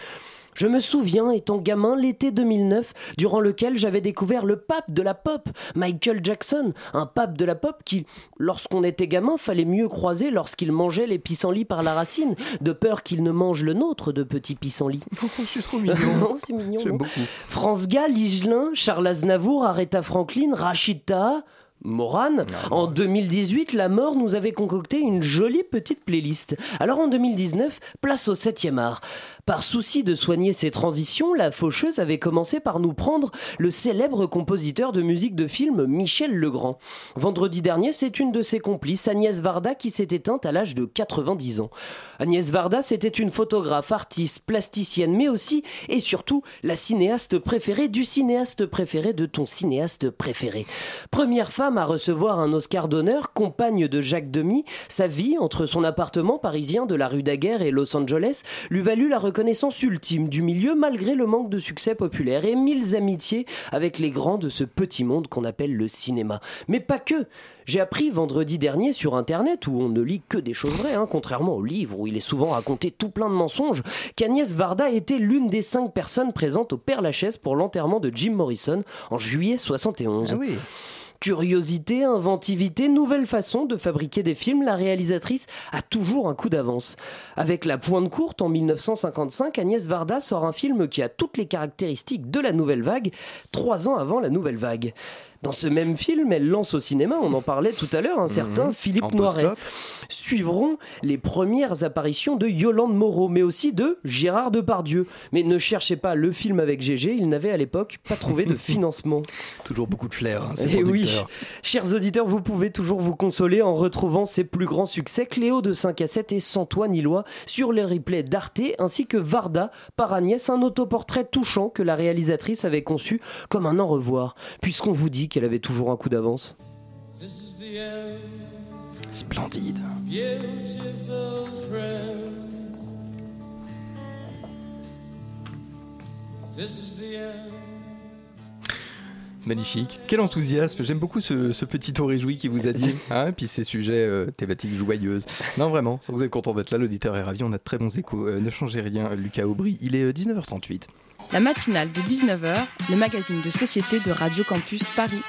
K: Je me souviens, étant gamin, l'été 2009, durant lequel j'avais découvert le pape de la pop, Michael Jackson, un pape de la pop qui, lorsqu'on était gamin, fallait mieux croiser lorsqu'il mangeait les pissenlits par la racine, de peur qu'il ne mange le nôtre de petits pissenlits.
E: Oh, je suis trop mignon.
K: C'est mignon.
E: J'aime beaucoup.
K: France Gall, Higelin, Charles Aznavour, Aretha Franklin, Rachid Taha, Morane. En 2018, la mort nous avait concocté une jolie petite playlist. Alors en 2019, place au 7e art. Par souci de soigner ces transitions, la faucheuse avait commencé par nous prendre le célèbre compositeur de musique de film Michel Legrand. Vendredi dernier, c'est une de ses complices, Agnès Varda, qui s'est éteinte à l'âge de 90 ans. Agnès Varda, c'était une photographe, artiste, plasticienne, mais aussi et surtout la cinéaste préférée du cinéaste préféré de ton cinéaste préféré. Première femme à recevoir un Oscar d'honneur, compagne de Jacques Demy, sa vie entre son appartement parisien de la rue Daguerre et Los Angeles lui valut la reconnaissance ultime du milieu malgré le manque de succès populaire et mille amitiés avec les grands de ce petit monde qu'on appelle le cinéma. Mais pas que j'ai appris vendredi dernier sur internet, où on ne lit que des choses vraies, hein, contrairement au livre où il est souvent raconté tout plein de mensonges, qu'Agnès Varda était l'une des cinq personnes présentes au Père Lachaise pour l'enterrement de Jim Morrison en juillet 71.
E: Ah oui.
K: Curiosité, inventivité, nouvelle façon de fabriquer des films, la réalisatrice a toujours un coup d'avance. Avec La Pointe Courte en 1955, Agnès Varda sort un film qui a toutes les caractéristiques de la nouvelle vague, trois ans avant la nouvelle vague. Dans ce même film, elle lance au cinéma, on en parlait tout à l'heure, un certain
E: Mhm.
K: Philippe
E: En
K: Noiret. Suivront les premières apparitions de Yolande Moreau, mais aussi de Gérard Depardieu. Mais ne cherchez pas le film avec GG, il n'avait à l'époque pas trouvé de financement.
E: Toujours beaucoup de flair, hein,
K: Eh oui, chers auditeurs, vous pouvez toujours vous consoler en retrouvant ses plus grands succès, Cléo de 5 à 7 et Sans toi ni loi, sur les replays d'Arte, ainsi que Varda par Agnès, un autoportrait touchant que la réalisatrice avait conçu comme un au revoir, puisqu'on vous dit qu'elle avait toujours un coup d'avance.
E: Splendide. Magnifique. Quel enthousiasme. J'aime beaucoup ce, ce petit ton réjoui qui vous a dit. Hein, et puis ces sujets euh, thématiques joyeuses. Non, vraiment, vous êtes content d'être là. L'auditeur est ravi. On a de très bons échos. Euh, ne changez rien, Lucas Aubry. Il est euh, 19h38.
A: La matinale de 19h, le magazine de société de Radio Campus Paris.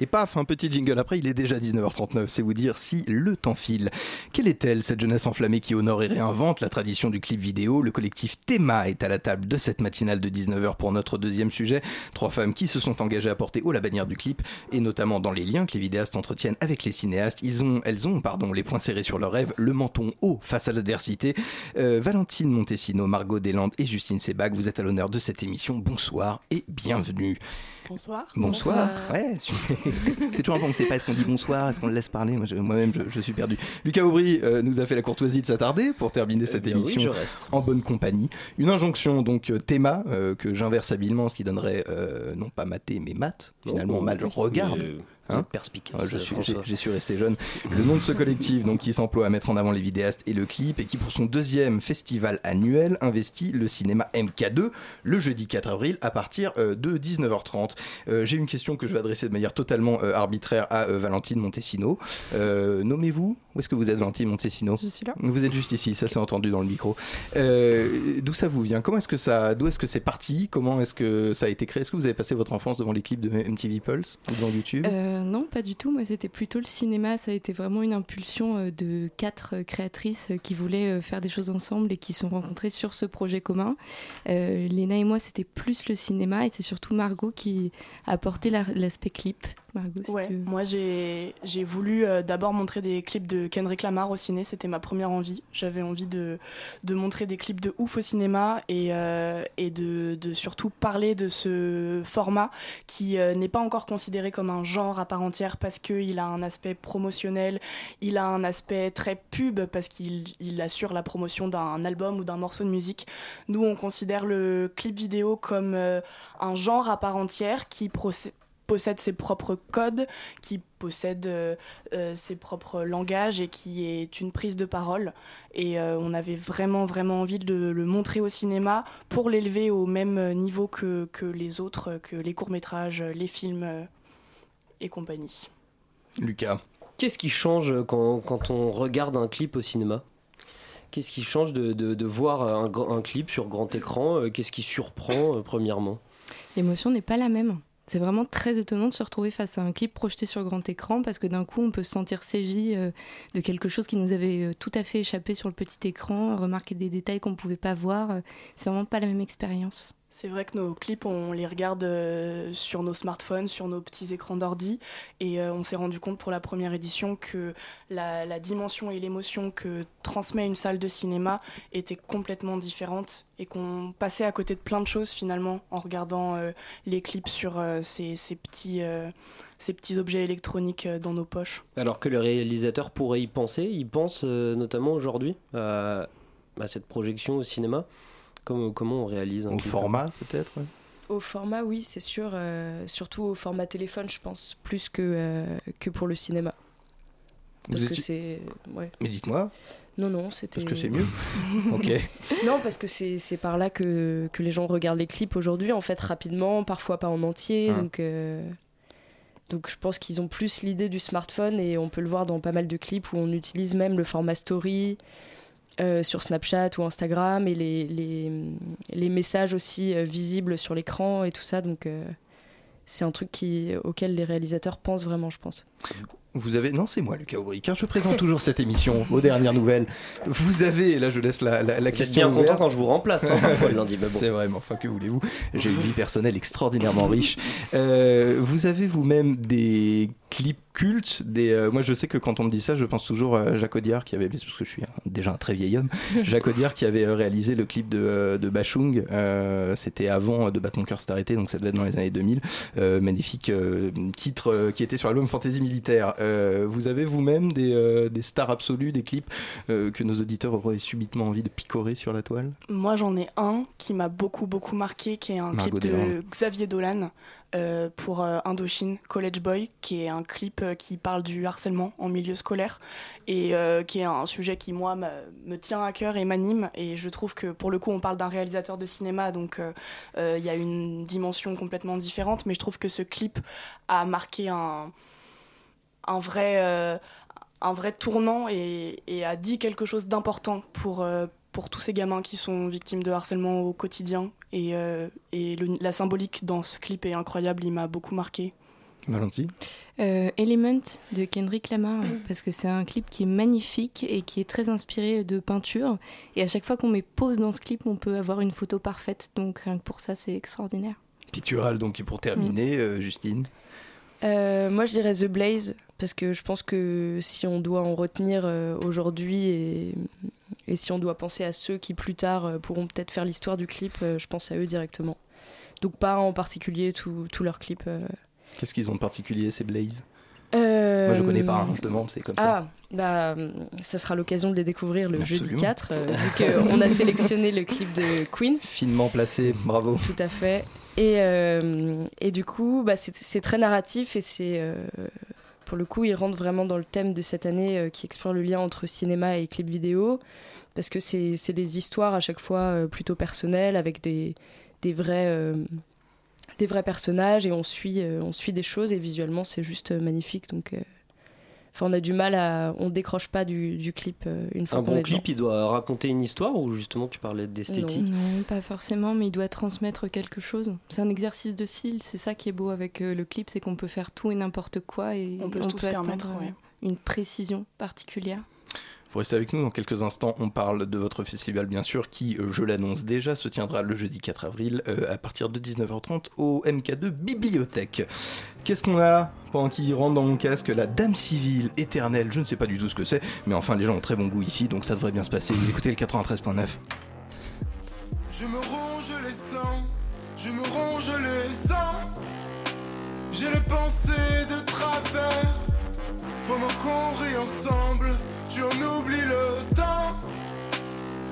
E: Et paf, un petit jingle après, il est déjà 19h39, c'est vous dire si le temps file. Quelle est-elle, cette jeunesse enflammée qui honore et réinvente la tradition du clip vidéo? Le collectif Théma est à la table de cette matinale de 19h pour notre deuxième sujet. Trois femmes qui se sont engagées à porter haut la bannière du clip, et notamment dans les liens que les vidéastes entretiennent avec les cinéastes. Ils ont, elles ont pardon, les poings serrés sur leurs rêves, le menton haut face à l'adversité. Euh, Valentine Montesino, Margot Deslandes et Justine Sebag, vous êtes à l'honneur de cette émission. Bonsoir et bienvenue.
B: Bonsoir.
E: Bonsoir. Ouais, c'est toujours un peu, on ne sait pas, est-ce qu'on dit bonsoir, est-ce qu'on le laisse parler? Je- Moi-même, je, je suis perdu. Lucas Aubry euh, nous a fait la courtoisie de s'attarder pour terminer cette
K: Eh oui,
E: émission
K: je reste.
E: en bonne compagnie. Une injonction, donc, euh, théma, euh, que j'inverse habilement, ce qui donnerait euh, non pas maté, mais mat. Finalement,
K: Oh,
E: mal, je regarde.
K: mais,
E: Hein
K: perspicace,
E: Ah, je suis- j'ai su rester jeune. Le nom de ce collectif, donc, qui s'emploie à mettre en avant les vidéastes et le clip, et qui, pour son deuxième festival annuel, investit le cinéma MK2 le jeudi 4 avril à partir euh, de 19h30. Euh, J'ai une question que je vais adresser de manière totalement totalement arbitraire à Valentine Montesino. Nommez-vous Où est-ce que vous êtes, Valentine Montesino?
L: Je suis là.
E: Vous êtes juste ici, ça s'est entendu dans le micro. D'où ça vous vient? Comment est-ce que ça, d'où est-ce que c'est parti? Comment est-ce que ça a été créé? Est-ce que vous avez passé votre enfance devant les clips de MTV Pulse ou devant YouTube?
L: Non, pas du tout. Moi, c'était plutôt le cinéma. Ça a été vraiment une impulsion de quatre créatrices qui voulaient faire des choses ensemble et qui se sont rencontrées sur ce projet commun. Léna et moi, c'était plus le cinéma et c'est surtout Margot qui a apporté l'aspect clip.
M: Ouais, moi j'ai voulu euh, d'abord montrer des clips de Kendrick Lamar au ciné, c'était ma première envie. J'avais envie de, de, montrer des clips de ouf au cinéma et, euh, et de, de, surtout parler de ce format qui euh, n'est pas encore considéré comme un genre à part entière parce qu'il a un aspect promotionnel, il a un aspect très pub parce qu'il il assure la promotion d'un album ou d'un morceau de musique. Nous on considère le clip vidéo comme un genre à part entière qui possède ses propres codes, qui possède euh, euh, ses propres langages et qui est une prise de parole. Et euh, on avait vraiment, vraiment envie de le montrer au cinéma pour l'élever au même niveau que, que, les autres, que les courts-métrages, les films et compagnie.
E: Lucas.
K: Qu'est-ce qui change quand, quand, on regarde un clip au cinéma? Qu'est-ce qui change de, de, de voir un, un, clip sur grand écran? Qu'est-ce qui surprend, premièrement?
L: L'émotion n'est pas la même. C'est vraiment très étonnant de se retrouver face à un clip projeté sur grand écran parce que d'un coup on peut se sentir saisi euh, de quelque chose qui nous avait euh, tout à fait échappé sur le petit écran, remarquer des détails qu'on ne pouvait pas voir. Euh, c'est vraiment pas la même expérience.
M: C'est vrai que nos clips, on les regarde euh, sur nos smartphones, sur nos petits écrans d'ordi, et euh, on s'est rendu compte pour la première édition que la, dimension et l'émotion que transmet une salle de cinéma était complètement différente et qu'on passait à côté de plein de choses finalement en regardant euh, les clips sur ces, petits ces petits objets électroniques dans nos poches.
K: Alors que le réalisateur pourrait y penser, il pense notamment aujourd'hui à, cette projection au cinéma. Comment, on réalise un
E: Au format peut-être
N: Au format, oui, c'est sûr. Euh, surtout au format téléphone, je pense, plus que, euh, que pour le cinéma.
E: Parce que c'est. Ouais. Mais dites-moi.
N: Non, non, c'était.
E: Parce que c'est mieux. ok.
N: Non, parce que c'est par là que, que, les gens regardent les clips aujourd'hui, en fait, rapidement, parfois pas en entier. Ah. Donc. Euh, donc je pense qu'ils ont plus l'idée du smartphone et on peut le voir dans pas mal de clips où on utilise même le format story, euh, sur Snapchat ou Instagram et les, les, les messages aussi euh, visibles sur l'écran et tout ça. Donc euh, c'est un truc qui, auquel les réalisateurs pensent vraiment, je pense.
E: Vous avez non c'est moi Lucas Aubry car je présente toujours cette émission aux dernières nouvelles. Vous avez et là je laisse la, la, la question.
K: bien content quand je vous remplace hein, parfois le lundi.
E: C'est vraiment enfin que voulez-vous? J'ai une vie personnelle extraordinairement riche. vous avez vous-même des clips cultes. Des, euh, moi, je sais que quand on me dit ça, je pense toujours à Jacques Audiard, qui avait, parce que je suis déjà un très vieil homme, Jacques Audiard qui avait euh, réalisé le clip de, euh, de Bachung. C'était avant de Battre mon cœur s'est arrêté, donc ça devait être dans les années 2000. magnifique titre qui était sur l'album Fantasy Militaire. vous avez vous-même des, des, stars absolues, des clips que nos auditeurs auraient subitement envie de picorer sur la toile?
M: Moi, j'en ai un qui m'a beaucoup, beaucoup marqué, qui est un clip de Xavier Dolan. Euh, pour euh, Indochine College Boy, qui est un clip euh, qui parle du harcèlement en milieu scolaire et qui est un sujet qui, moi, me tient à cœur et m'anime. Et je trouve que, pour le coup, on parle d'un réalisateur de cinéma, donc il y a une dimension complètement différente, mais je trouve que ce clip a marqué un, un vrai un vrai tournant et, et, a dit quelque chose d'important pour, pour tous ces gamins qui sont victimes de harcèlement au quotidien. Et, euh, et la symbolique dans ce clip est incroyable, il m'a beaucoup marqué.
E: Valentine
L: euh, Element de Kendrick Lamar, parce que c'est un clip qui est magnifique et qui est très inspiré de peinture. Et à chaque fois qu'on met pause dans ce clip, on peut avoir une photo parfaite. Donc rien que pour ça, c'est extraordinaire.
E: Pictural, donc, et pour terminer, mm. euh, Justine
N: Moi, je dirais The Blaze, parce que je pense que si on doit en retenir aujourd'hui et et si on doit penser à ceux qui plus tard euh, pourront peut-être faire l'histoire du clip, euh, je pense à eux directement. Donc pas en particulier tous leurs clips. Euh.
E: Qu'est-ce qu'ils ont de particulier ces Blaze? Moi je connais pas, hein, je demande, c'est comme
N: ça. Ah, bah ça sera l'occasion de les découvrir le jeudi 4, vu qu'on a sélectionné le clip de Queens.
E: Finement placé, bravo.
N: Tout à fait. Et, et du coup, bah, c'est très narratif et c'est pour le coup, ils rentrent vraiment dans le thème de cette année qui explore le lien entre cinéma et clip vidéo parce que c'est des histoires à chaque fois euh, plutôt personnelles, avec des, des, vrais, euh, des vrais personnages et on suit, on suit des choses et visuellement c'est juste magnifique. Donc on a du mal à. On décroche pas du, clip euh, une fois
K: Un bon clip, il doit raconter une histoire ou justement tu parlais d'esthétique
L: non, pas forcément, mais il doit transmettre quelque chose. C'est un exercice de style, c'est ça qui est beau avec euh, le clip, c'est qu'on peut faire tout et n'importe quoi et
M: on peut, tout permettre
L: euh, une précision particulière.
E: Vous restez avec nous dans quelques instants. On parle de votre festival, bien sûr, qui, je l'annonce déjà, se tiendra le jeudi 4 avril à partir de 19h30 au MK2 Bibliothèque. Qu'est-ce qu'on a pendant qu'il rentre dans mon casque? La Dame Civile éternelle. Je ne sais pas du tout ce que c'est, mais enfin, les gens ont très bon goût ici, donc ça devrait bien se passer. Vous écoutez le 93.9.
O: Je me ronge les sangs, je me ronge les sangs. J'ai les pensées de travers. Pendant qu'on rit ensemble, tu en oublies le temps.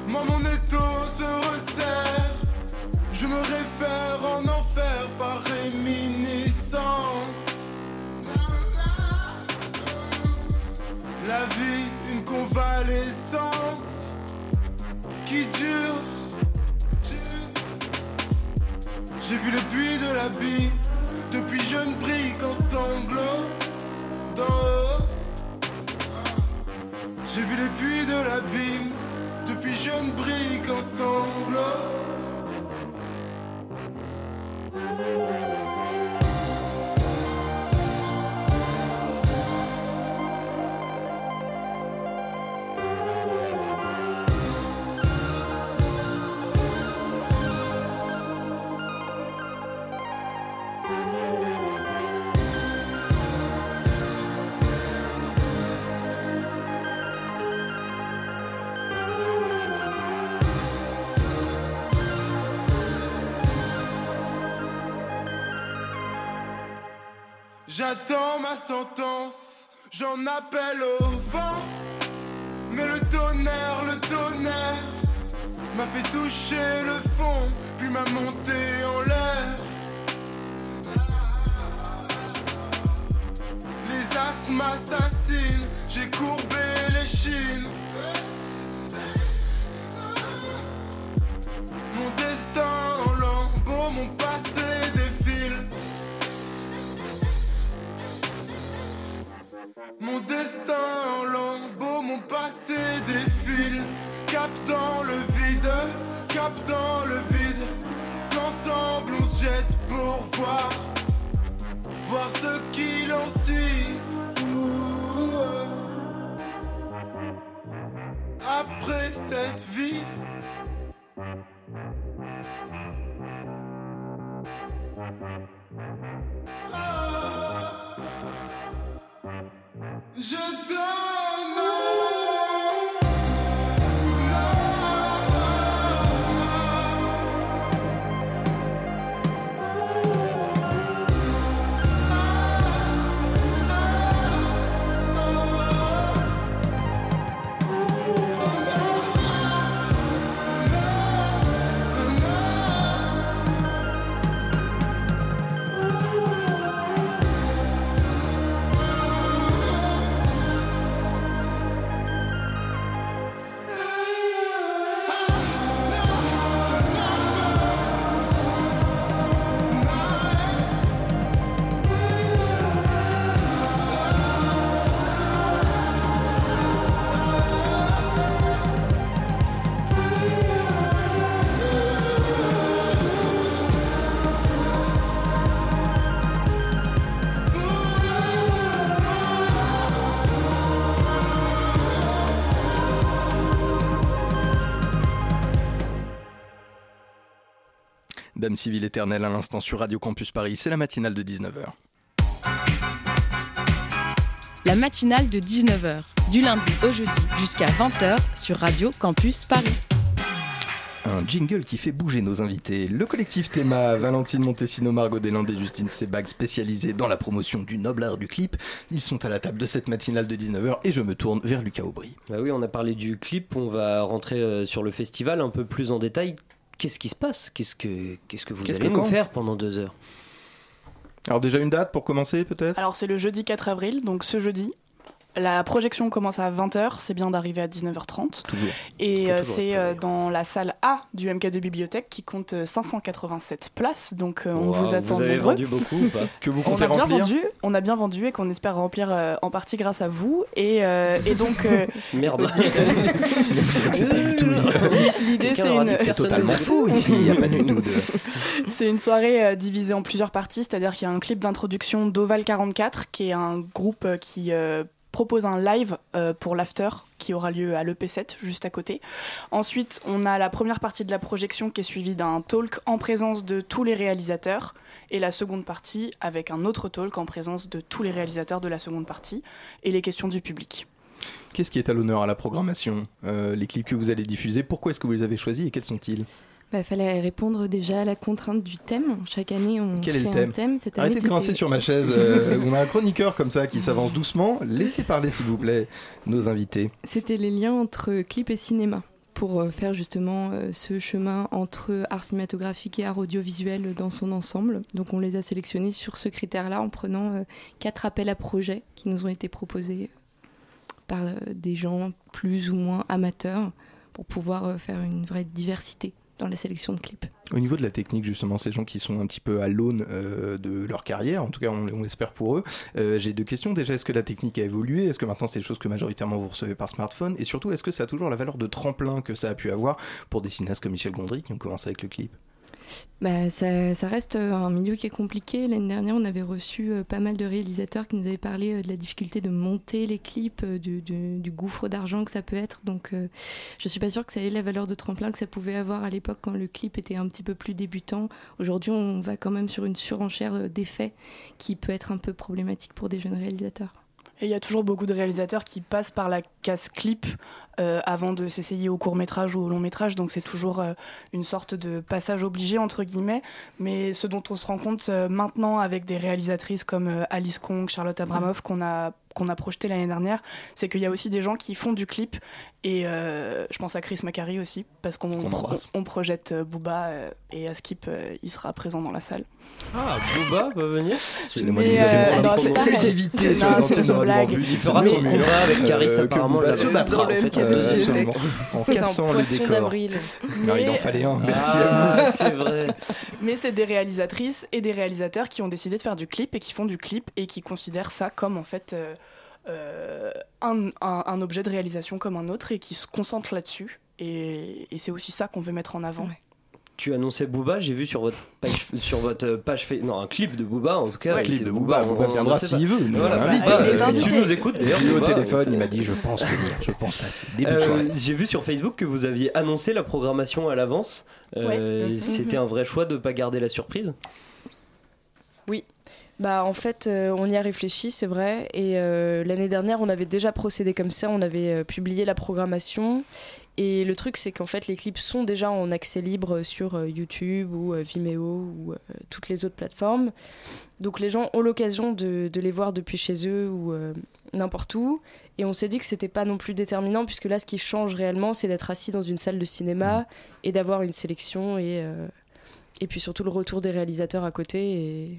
O: Moi, mon étau se resserre. Je me réfère en enfer par réminiscence. La vie, une convalescence qui dure. J'ai vu le puits de la vie depuis jeune brique en sanglots d'en haut. J'ai vu les puits de l'abîme. Depuis jeune brique en J'attends ma sentence, j'en appelle au vent. Mais le tonnerre, le tonnerre m'a fait toucher le fond, puis m'a monté en l'air. Les astres m'assassinent, j'ai courbé les chines. Mon destin en passé Mon dans le vide, cap dans le vide. Ensemble on se jette pour voir, voir ce qu'il en suit. Après cette vie. Je donne.
E: Dame civile éternelle à l'instant sur Radio Campus Paris. C'est la matinale de 19h.
A: La matinale de 19h, du lundi au jeudi jusqu'à 20h sur Radio Campus Paris.
E: Un jingle qui fait bouger nos invités. Le collectif Théma, Valentine Montesino, Margot Deslandes et Justine Sebag, spécialisés dans la promotion du noble art du clip. Ils sont à la table de cette matinale de 19h et je me tourne vers Lucas Aubry.
K: Bah oui, on a parlé du clip, on va rentrer euh, sur le festival un peu plus en détail qu'est-ce qui se passe? Qu'est-ce que, qu'est-ce que vous allez nous faire pendant deux heures?
E: Alors déjà une date pour commencer peut-être?
M: Alors c'est le jeudi 4 avril, donc ce jeudi. La projection commence à 20h, c'est bien d'arriver à 19h30.
E: Toujours.
M: Et euh, c'est euh, dans la salle A du MK2 Bibliothèque qui compte euh, 587 places. Donc euh, on
K: Wow,
M: vous attend
K: vous avez
M: nombreux.
K: vendu beaucoup ou pas
E: Que vous
M: on
E: comptez
M: a bien
E: remplir
M: vendu, on a bien vendu et qu'on espère remplir euh, en partie grâce à vous. Et, euh, et donc euh,
K: Merde.
M: L'idée c'est une,
E: C'est
K: Personne
E: totalement faux ici, il n'y a pas du tout de...
M: C'est une soirée euh, divisée en plusieurs parties, c'est-à-dire qu'il y a un clip d'introduction d'Oval 44, qui est un groupe euh, qui euh, propose un live euh, pour l'after qui aura lieu à l'EP7 juste à côté. Ensuite, on a la première partie de la projection qui est suivie d'un talk en présence de tous les réalisateurs et la seconde partie avec un autre talk en présence de tous les réalisateurs de la seconde partie et les questions du public.
E: Qu'est-ce qui est à l'honneur à la programmation Euh, Les clips que vous allez diffuser, pourquoi est-ce que vous les avez choisis et quels sont-ils?
L: Il fallait répondre déjà à la contrainte du thème. Chaque année, on
E: Quel est
L: fait
E: le thème
L: un thème. Cette année,
E: Arrêtez de grincer sur ma chaise. euh, on a un chroniqueur comme ça qui s'avance doucement. Laissez parler, s'il vous plaît, nos invités.
L: C'était les liens entre clip et cinéma pour euh, faire justement euh, ce chemin entre art cinématographique et art audiovisuel dans son ensemble. Donc on les a sélectionnés sur ce critère-là en prenant quatre appels à projets qui nous ont été proposés par des gens plus ou moins amateurs pour pouvoir faire une vraie diversité dans la sélection de clips.
E: Au niveau de la technique, justement, ces gens qui sont un petit peu à l'aune euh, de leur carrière, en tout cas, on, l'espère pour eux. euh, J'ai deux questions. Déjà, est-ce que la technique a évolué? Est-ce que maintenant, c'est des choses que majoritairement vous recevez par smartphone? Et surtout, est-ce que ça a toujours la valeur de tremplin que ça a pu avoir pour des cinéastes comme Michel Gondry qui ont commencé avec le clip?
L: Bah, ça, reste euh, un milieu qui est compliqué. L'année dernière, on avait reçu euh, pas mal de réalisateurs qui nous avaient parlé euh, de la difficulté de monter les clips, du, gouffre d'argent que ça peut être. Donc, euh, je suis pas sûre que ça ait la valeur de tremplin que ça pouvait avoir à l'époque quand le clip était un petit peu plus débutant. Aujourd'hui, on va quand même sur une surenchère d'effets qui peut être un peu problématique pour des jeunes réalisateurs.
M: Et il y a toujours beaucoup de réalisateurs qui passent par la case clip euh, avant de s'essayer au court métrage ou au long métrage, donc c'est toujours euh, une sorte de passage obligé entre guillemets. Mais ce dont on se rend compte euh, maintenant avec des réalisatrices comme euh, Alice Kong, Charlotte Abramoff qu'on a qu'on a projeté l'année dernière, c'est qu'il y a aussi des gens qui font du clip. Et euh, je pense à Chris Macari aussi parce qu'on on projette euh, Booba euh, et Askip euh, il sera présent dans la salle.
K: Ah, Booba va venir.
E: C'est
M: une blague.
K: Il fera son combat avec Caris, apparemment,
E: Booba
K: là-bas.
E: se battra
N: Dans le MK2
E: euh, absolument, en cassant les
N: poisson
E: décors.
N: d'avril.
E: Non, il en
M: Mais-
E: fallait un, merci
K: Ah,
E: à vous.
K: c'est vrai.
M: Mais c'est des réalisatrices et des réalisateurs qui ont décidé de faire du clip et qui font du clip et qui considèrent ça comme en fait euh, euh, un, un- un objet de réalisation comme un autre et qui se concentrent là-dessus. Et, et c'est aussi ça qu'on veut mettre en avant.
K: Tu annonçais Booba, j'ai vu sur votre page, sur votre page fait non un clip de Booba en tout cas.
E: Ouais,
K: et
E: clip de Booba, Booba
K: on- on
E: viendra s'il veut, nous,
K: Voilà, bah,
M: Il est
K: si tu nous écoutes d'ailleurs.
E: Au
K: Booba,
E: téléphone,
K: on-
E: il m'a dit je pense venir, je pense passer.
K: Euh. J'ai vu sur Facebook que vous aviez annoncé la programmation à l'avance. Euh,
M: Ouais. Mhm.
K: C'était un vrai choix de ne pas garder la surprise?
N: Oui. Bah en fait, euh, on y a réfléchi, c'est vrai. Et euh, l'année dernière, on avait déjà procédé comme ça. On avait euh, publié la programmation. Et le truc, c'est qu'en fait, les clips sont déjà en accès libre sur euh, YouTube ou euh, Vimeo ou euh, toutes les autres plateformes. Donc les gens ont l'occasion de, de les voir depuis chez eux ou euh, n'importe où. Et on s'est dit que c'était pas non plus déterminant, puisque là, ce qui change réellement, c'est d'être assis dans une salle de cinéma et d'avoir une sélection et, euh, et puis surtout le retour des réalisateurs à côté et,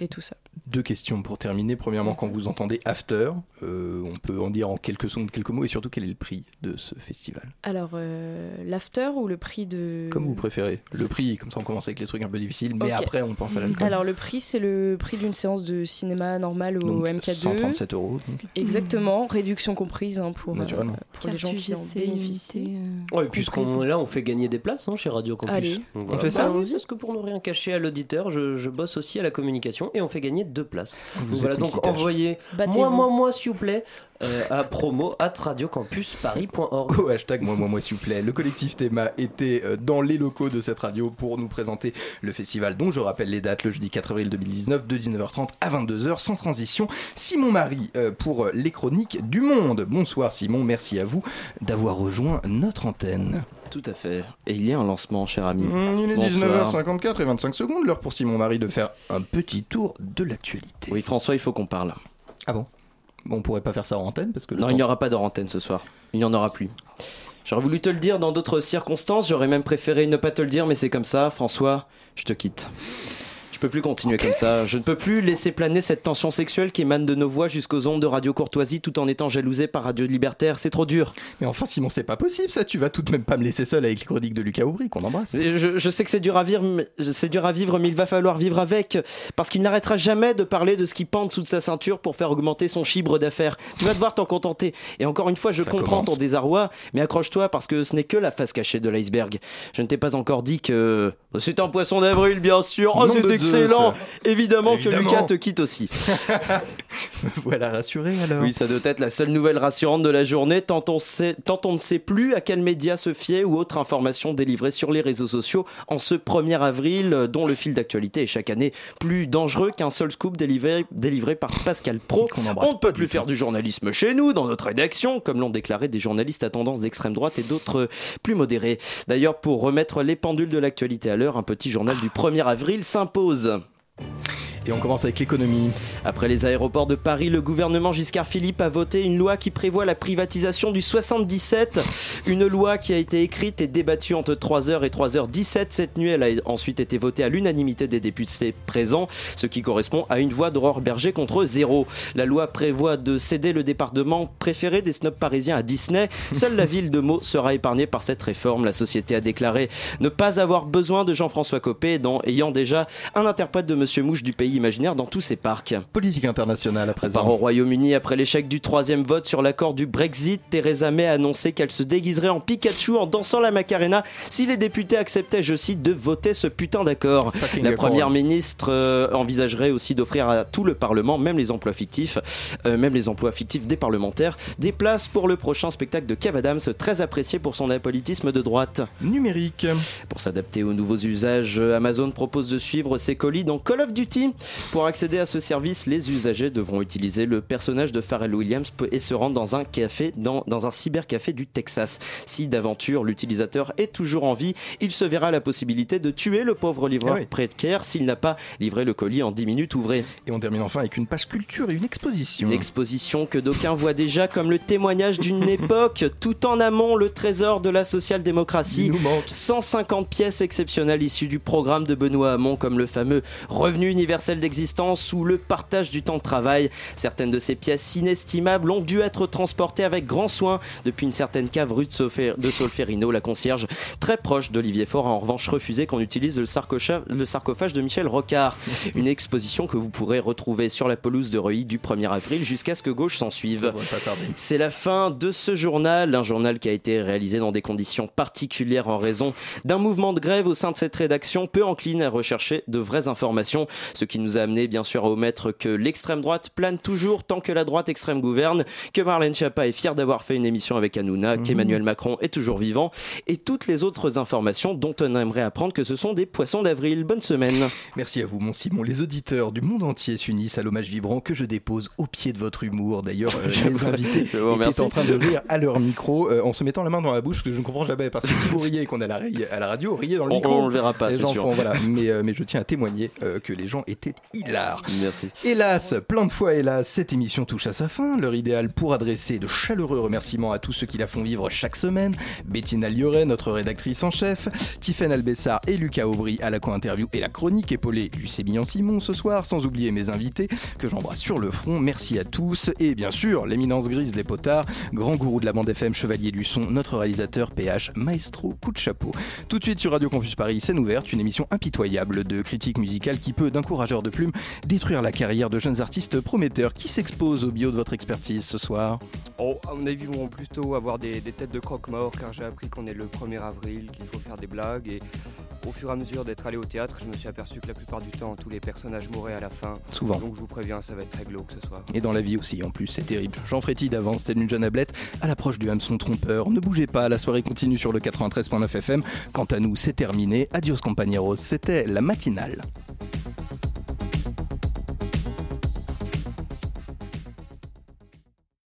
N: et tout ça.
E: Deux questions pour terminer. Premièrement, quand vous entendez After, euh, on peut en dire en quelques secondes, quelques mots, et surtout quel est le prix de ce festival?
N: Alors, euh, l'after ou le prix de.
E: Comme vous préférez. Le prix, comme ça on commence avec les trucs un peu difficiles, mais après on pense à l'alcool.
N: Alors, le prix, c'est le prix d'une séance de cinéma normale au
E: Donc,
N: MK2.
E: 137 euros. donc.
N: Exactement, réduction comprise hein, pour, euh, pour les gens qui en bénéficient.
L: euh,
K: Ouais, puisqu'on est là, on fait gagner des places hein, chez Radio Campus.
N: Allez.
K: Donc
E: On fait ça
K: Bah Parce que pour ne rien cacher à l'auditeur, je, je bosse aussi à la communication et on fait gagner deux places.
E: Vous
K: Donc voilà, donc envoyez moi, moi, moi, s'il vous plaît, euh, à promo at radiocampusparis.org.
E: Au hashtag moi, moi, moi, s'il vous plaît. Le collectif Théma était euh, dans les locaux de cette radio pour nous présenter le festival dont je rappelle les dates le jeudi 4 avril 2019 de 19h30 à 22h sans transition. Simon Marie euh, pour les chroniques du monde. Bonsoir Simon, merci à vous d'avoir rejoint notre antenne.
P: Tout à fait. Et il y a un lancement, cher ami.
E: Mmh, il est
P: Bonsoir.
E: 19h54 et 25 secondes, l'heure pour Simon Marie de faire un petit tour de l'actualité.
P: Oui, François, il faut qu'on parle.
E: Ah Bon, on pourrait pas faire ça en antenne parce que
P: Non,
E: temps-
P: il n'y aura pas de antenne ce soir. Il n'y en aura plus. J'aurais voulu te le dire dans d'autres circonstances, j'aurais même préféré ne pas te le dire, mais c'est comme ça, François, je te quitte. Je peux plus continuer comme ça. Je ne peux plus laisser planer cette tension sexuelle qui émane de nos voix jusqu'aux ondes de Radio Courtoisie tout en étant jalousé par Radio Libertaire. C'est trop dur.
E: Mais enfin, Simon, c'est pas possible ça. Tu vas tout de même pas me laisser seul avec les chroniques de Lucas Aubry qu'on embrasse.
P: Je, je sais que c'est dur à vivre, c'est dur à vivre, mais il va falloir vivre avec, parce qu'il n'arrêtera jamais de parler de ce qui pend en dessous de sa ceinture pour faire augmenter son chibre d'affaires. Tu vas devoir t'en contenter. Et encore une fois, je
E: Ça
P: comprends
E: commence.
P: ton désarroi, mais accroche-toi parce que ce n'est que la face cachée de l'iceberg. Je ne t'ai pas encore dit que c'est un poisson d'avril, bien sûr. Oh, c'est excellent.
E: Zeus.
P: Évidemment, que
E: Évidemment.
P: Lucas te quitte aussi.
E: voilà, rassuré alors.
P: Oui, ça doit être la seule nouvelle rassurante de la journée, tant on, sait- tant on ne sait plus à quels médias se fier ou autre information délivrée sur les réseaux sociaux en ce 1er avril, dont le fil d'actualité est chaque année plus dangereux qu'un seul scoop délivré, délivré par Pascal Pro.
E: embrasse
P: On ne peut plus faire du journalisme chez nous, dans notre rédaction, comme l'ont déclaré des journalistes à tendance d'extrême droite et d'autres plus modérés. D'ailleurs, pour remettre les pendules de l'actualité à l'heure, un petit journal du 1er avril s'impose.
E: causa Et on commence avec l'économie.
P: Après les aéroports de Paris, le gouvernement Giscard Philippe a voté une loi qui prévoit la privatisation du 77. Une loi qui a été écrite et débattue entre 3h et 3h17 cette nuit. Elle a ensuite été votée à l'unanimité des députés présents, ce qui correspond à une voix d'Aurore Berger contre zéro. La loi prévoit de céder le département préféré des snobs parisiens à Disney. Seule la ville de Meaux sera épargnée par cette réforme. La société a déclaré ne pas avoir besoin de Jean-François Copé, ayant déjà un interprète de Monsieur Mouche du pays imaginaire dans tous ses parcs.
E: Politique internationale à présent.
P: au Royaume-Uni après l'échec du troisième vote sur l'accord du Brexit. Theresa May a annoncé qu'elle se déguiserait en Pikachu en dansant la Macarena si les députés acceptaient, je cite, de voter ce putain d'accord. La
E: accord.
P: première ministre euh, envisagerait aussi d'offrir à tout le Parlement, même les emplois fictifs, euh, même les emplois fictifs des parlementaires, des places pour le prochain spectacle de Kev Adams, très apprécié pour son apolitisme de droite.
E: Numérique.
P: Pour s'adapter aux nouveaux usages, Amazon propose de suivre ses colis dans Call of Duty. Pour accéder à ce service, les usagers devront utiliser le personnage de Pharrell Williams et se rendre dans un café, dans, dans un cybercafé du Texas. Si d'aventure l'utilisateur est toujours en vie, il se verra la possibilité de tuer le pauvre livreur
E: Ah oui.
P: précaire s'il n'a pas livré le colis en 10 minutes ouvrées.
E: Et on termine enfin avec une page culture et une exposition.
P: Une exposition que d'aucuns voient déjà comme le témoignage d'une époque, tout en amont le trésor de la social-démocratie.
E: Il nous manque.
P: 150 pièces exceptionnelles issues du programme de Benoît Hamon, comme le fameux revenu universel d'existence ou le partage du temps de travail. Certaines de ces pièces inestimables ont dû être transportées avec grand soin depuis une certaine cave rue de, Solfer- de Solferino. La concierge, très proche d'Olivier Faure, a en revanche refusé qu'on utilise le sarcophage de Michel Rocard. Une exposition que vous pourrez retrouver sur la pelouse de Reuilly du 1er avril jusqu'à ce que gauche s'en suive. C'est la fin de ce journal, un journal qui a été réalisé dans des conditions particulières en raison d'un mouvement de grève au sein de cette rédaction peu encline à rechercher de vraies informations, ce qui nous a amené bien sûr à omettre que l'extrême droite plane toujours tant que la droite extrême gouverne, que Marlène Schiappa est fière d'avoir fait une émission avec Hanouna, qu'Emmanuel Macron est toujours vivant, et toutes les autres informations dont on aimerait apprendre que ce sont des poissons d'avril. Bonne semaine.
E: Merci à vous, mon Simon. Les auditeurs du monde entier s'unissent à l'hommage vibrant que je dépose au pied de votre humour. D'ailleurs, euh, les invités étaient en train de rire à leur micro euh, en se mettant la main dans la bouche, que je ne comprends jamais. Parce que si vous riez et qu'on est à la, à la radio, riez dans le
P: On-
E: micro.
P: on le verra pas, c'est sûr.
E: font- voilà. mais, euh, mais je tiens à témoigner euh, que les gens étaient hilars.
P: Merci.
E: Hélas, plein de fois hélas, cette émission touche à sa fin. L'heure idéale pour adresser de chaleureux remerciements à tous ceux qui la font vivre chaque semaine. Bettina Lioret, notre rédactrice en chef, Tiffaine Albessard et Lucas Aubry à la co-interview et la chronique épaulée du Sébillan Simon ce soir, sans oublier mes invités que j'embrasse sur le front. Merci à tous. Et bien sûr, l'éminence grise des potards, grand gourou de la bande FM, chevalier du son, notre réalisateur PH, maestro, coup de chapeau. Tout de suite sur Radio Campus Paris, scène ouverte, une émission impitoyable de critique musicale qui peut, d'un courageur de plume, détruire la carrière de jeunes artistes prometteurs qui s'exposent au bio de votre expertise ce soir.
Q: Oh, à mon avis, ils vont plutôt avoir des, des têtes de croque-mort car j'ai appris qu'on est le 1er avril, qu'il faut faire des blagues et au fur et à mesure d'être allé au théâtre, je me suis aperçu que la plupart du temps, tous les personnages mouraient à la fin.
E: Souvent.
Q: Donc je vous préviens, ça va être très glauque ce soir.
E: Et dans la vie aussi, en plus, c'est terrible. Jean Fréty d'avance, telle une jeune ablette, à l'approche du hameçon trompeur. Ne bougez pas, la soirée continue sur le 93.9 FM. Quant à nous, c'est terminé. Adios compañeros, c'était la matinale.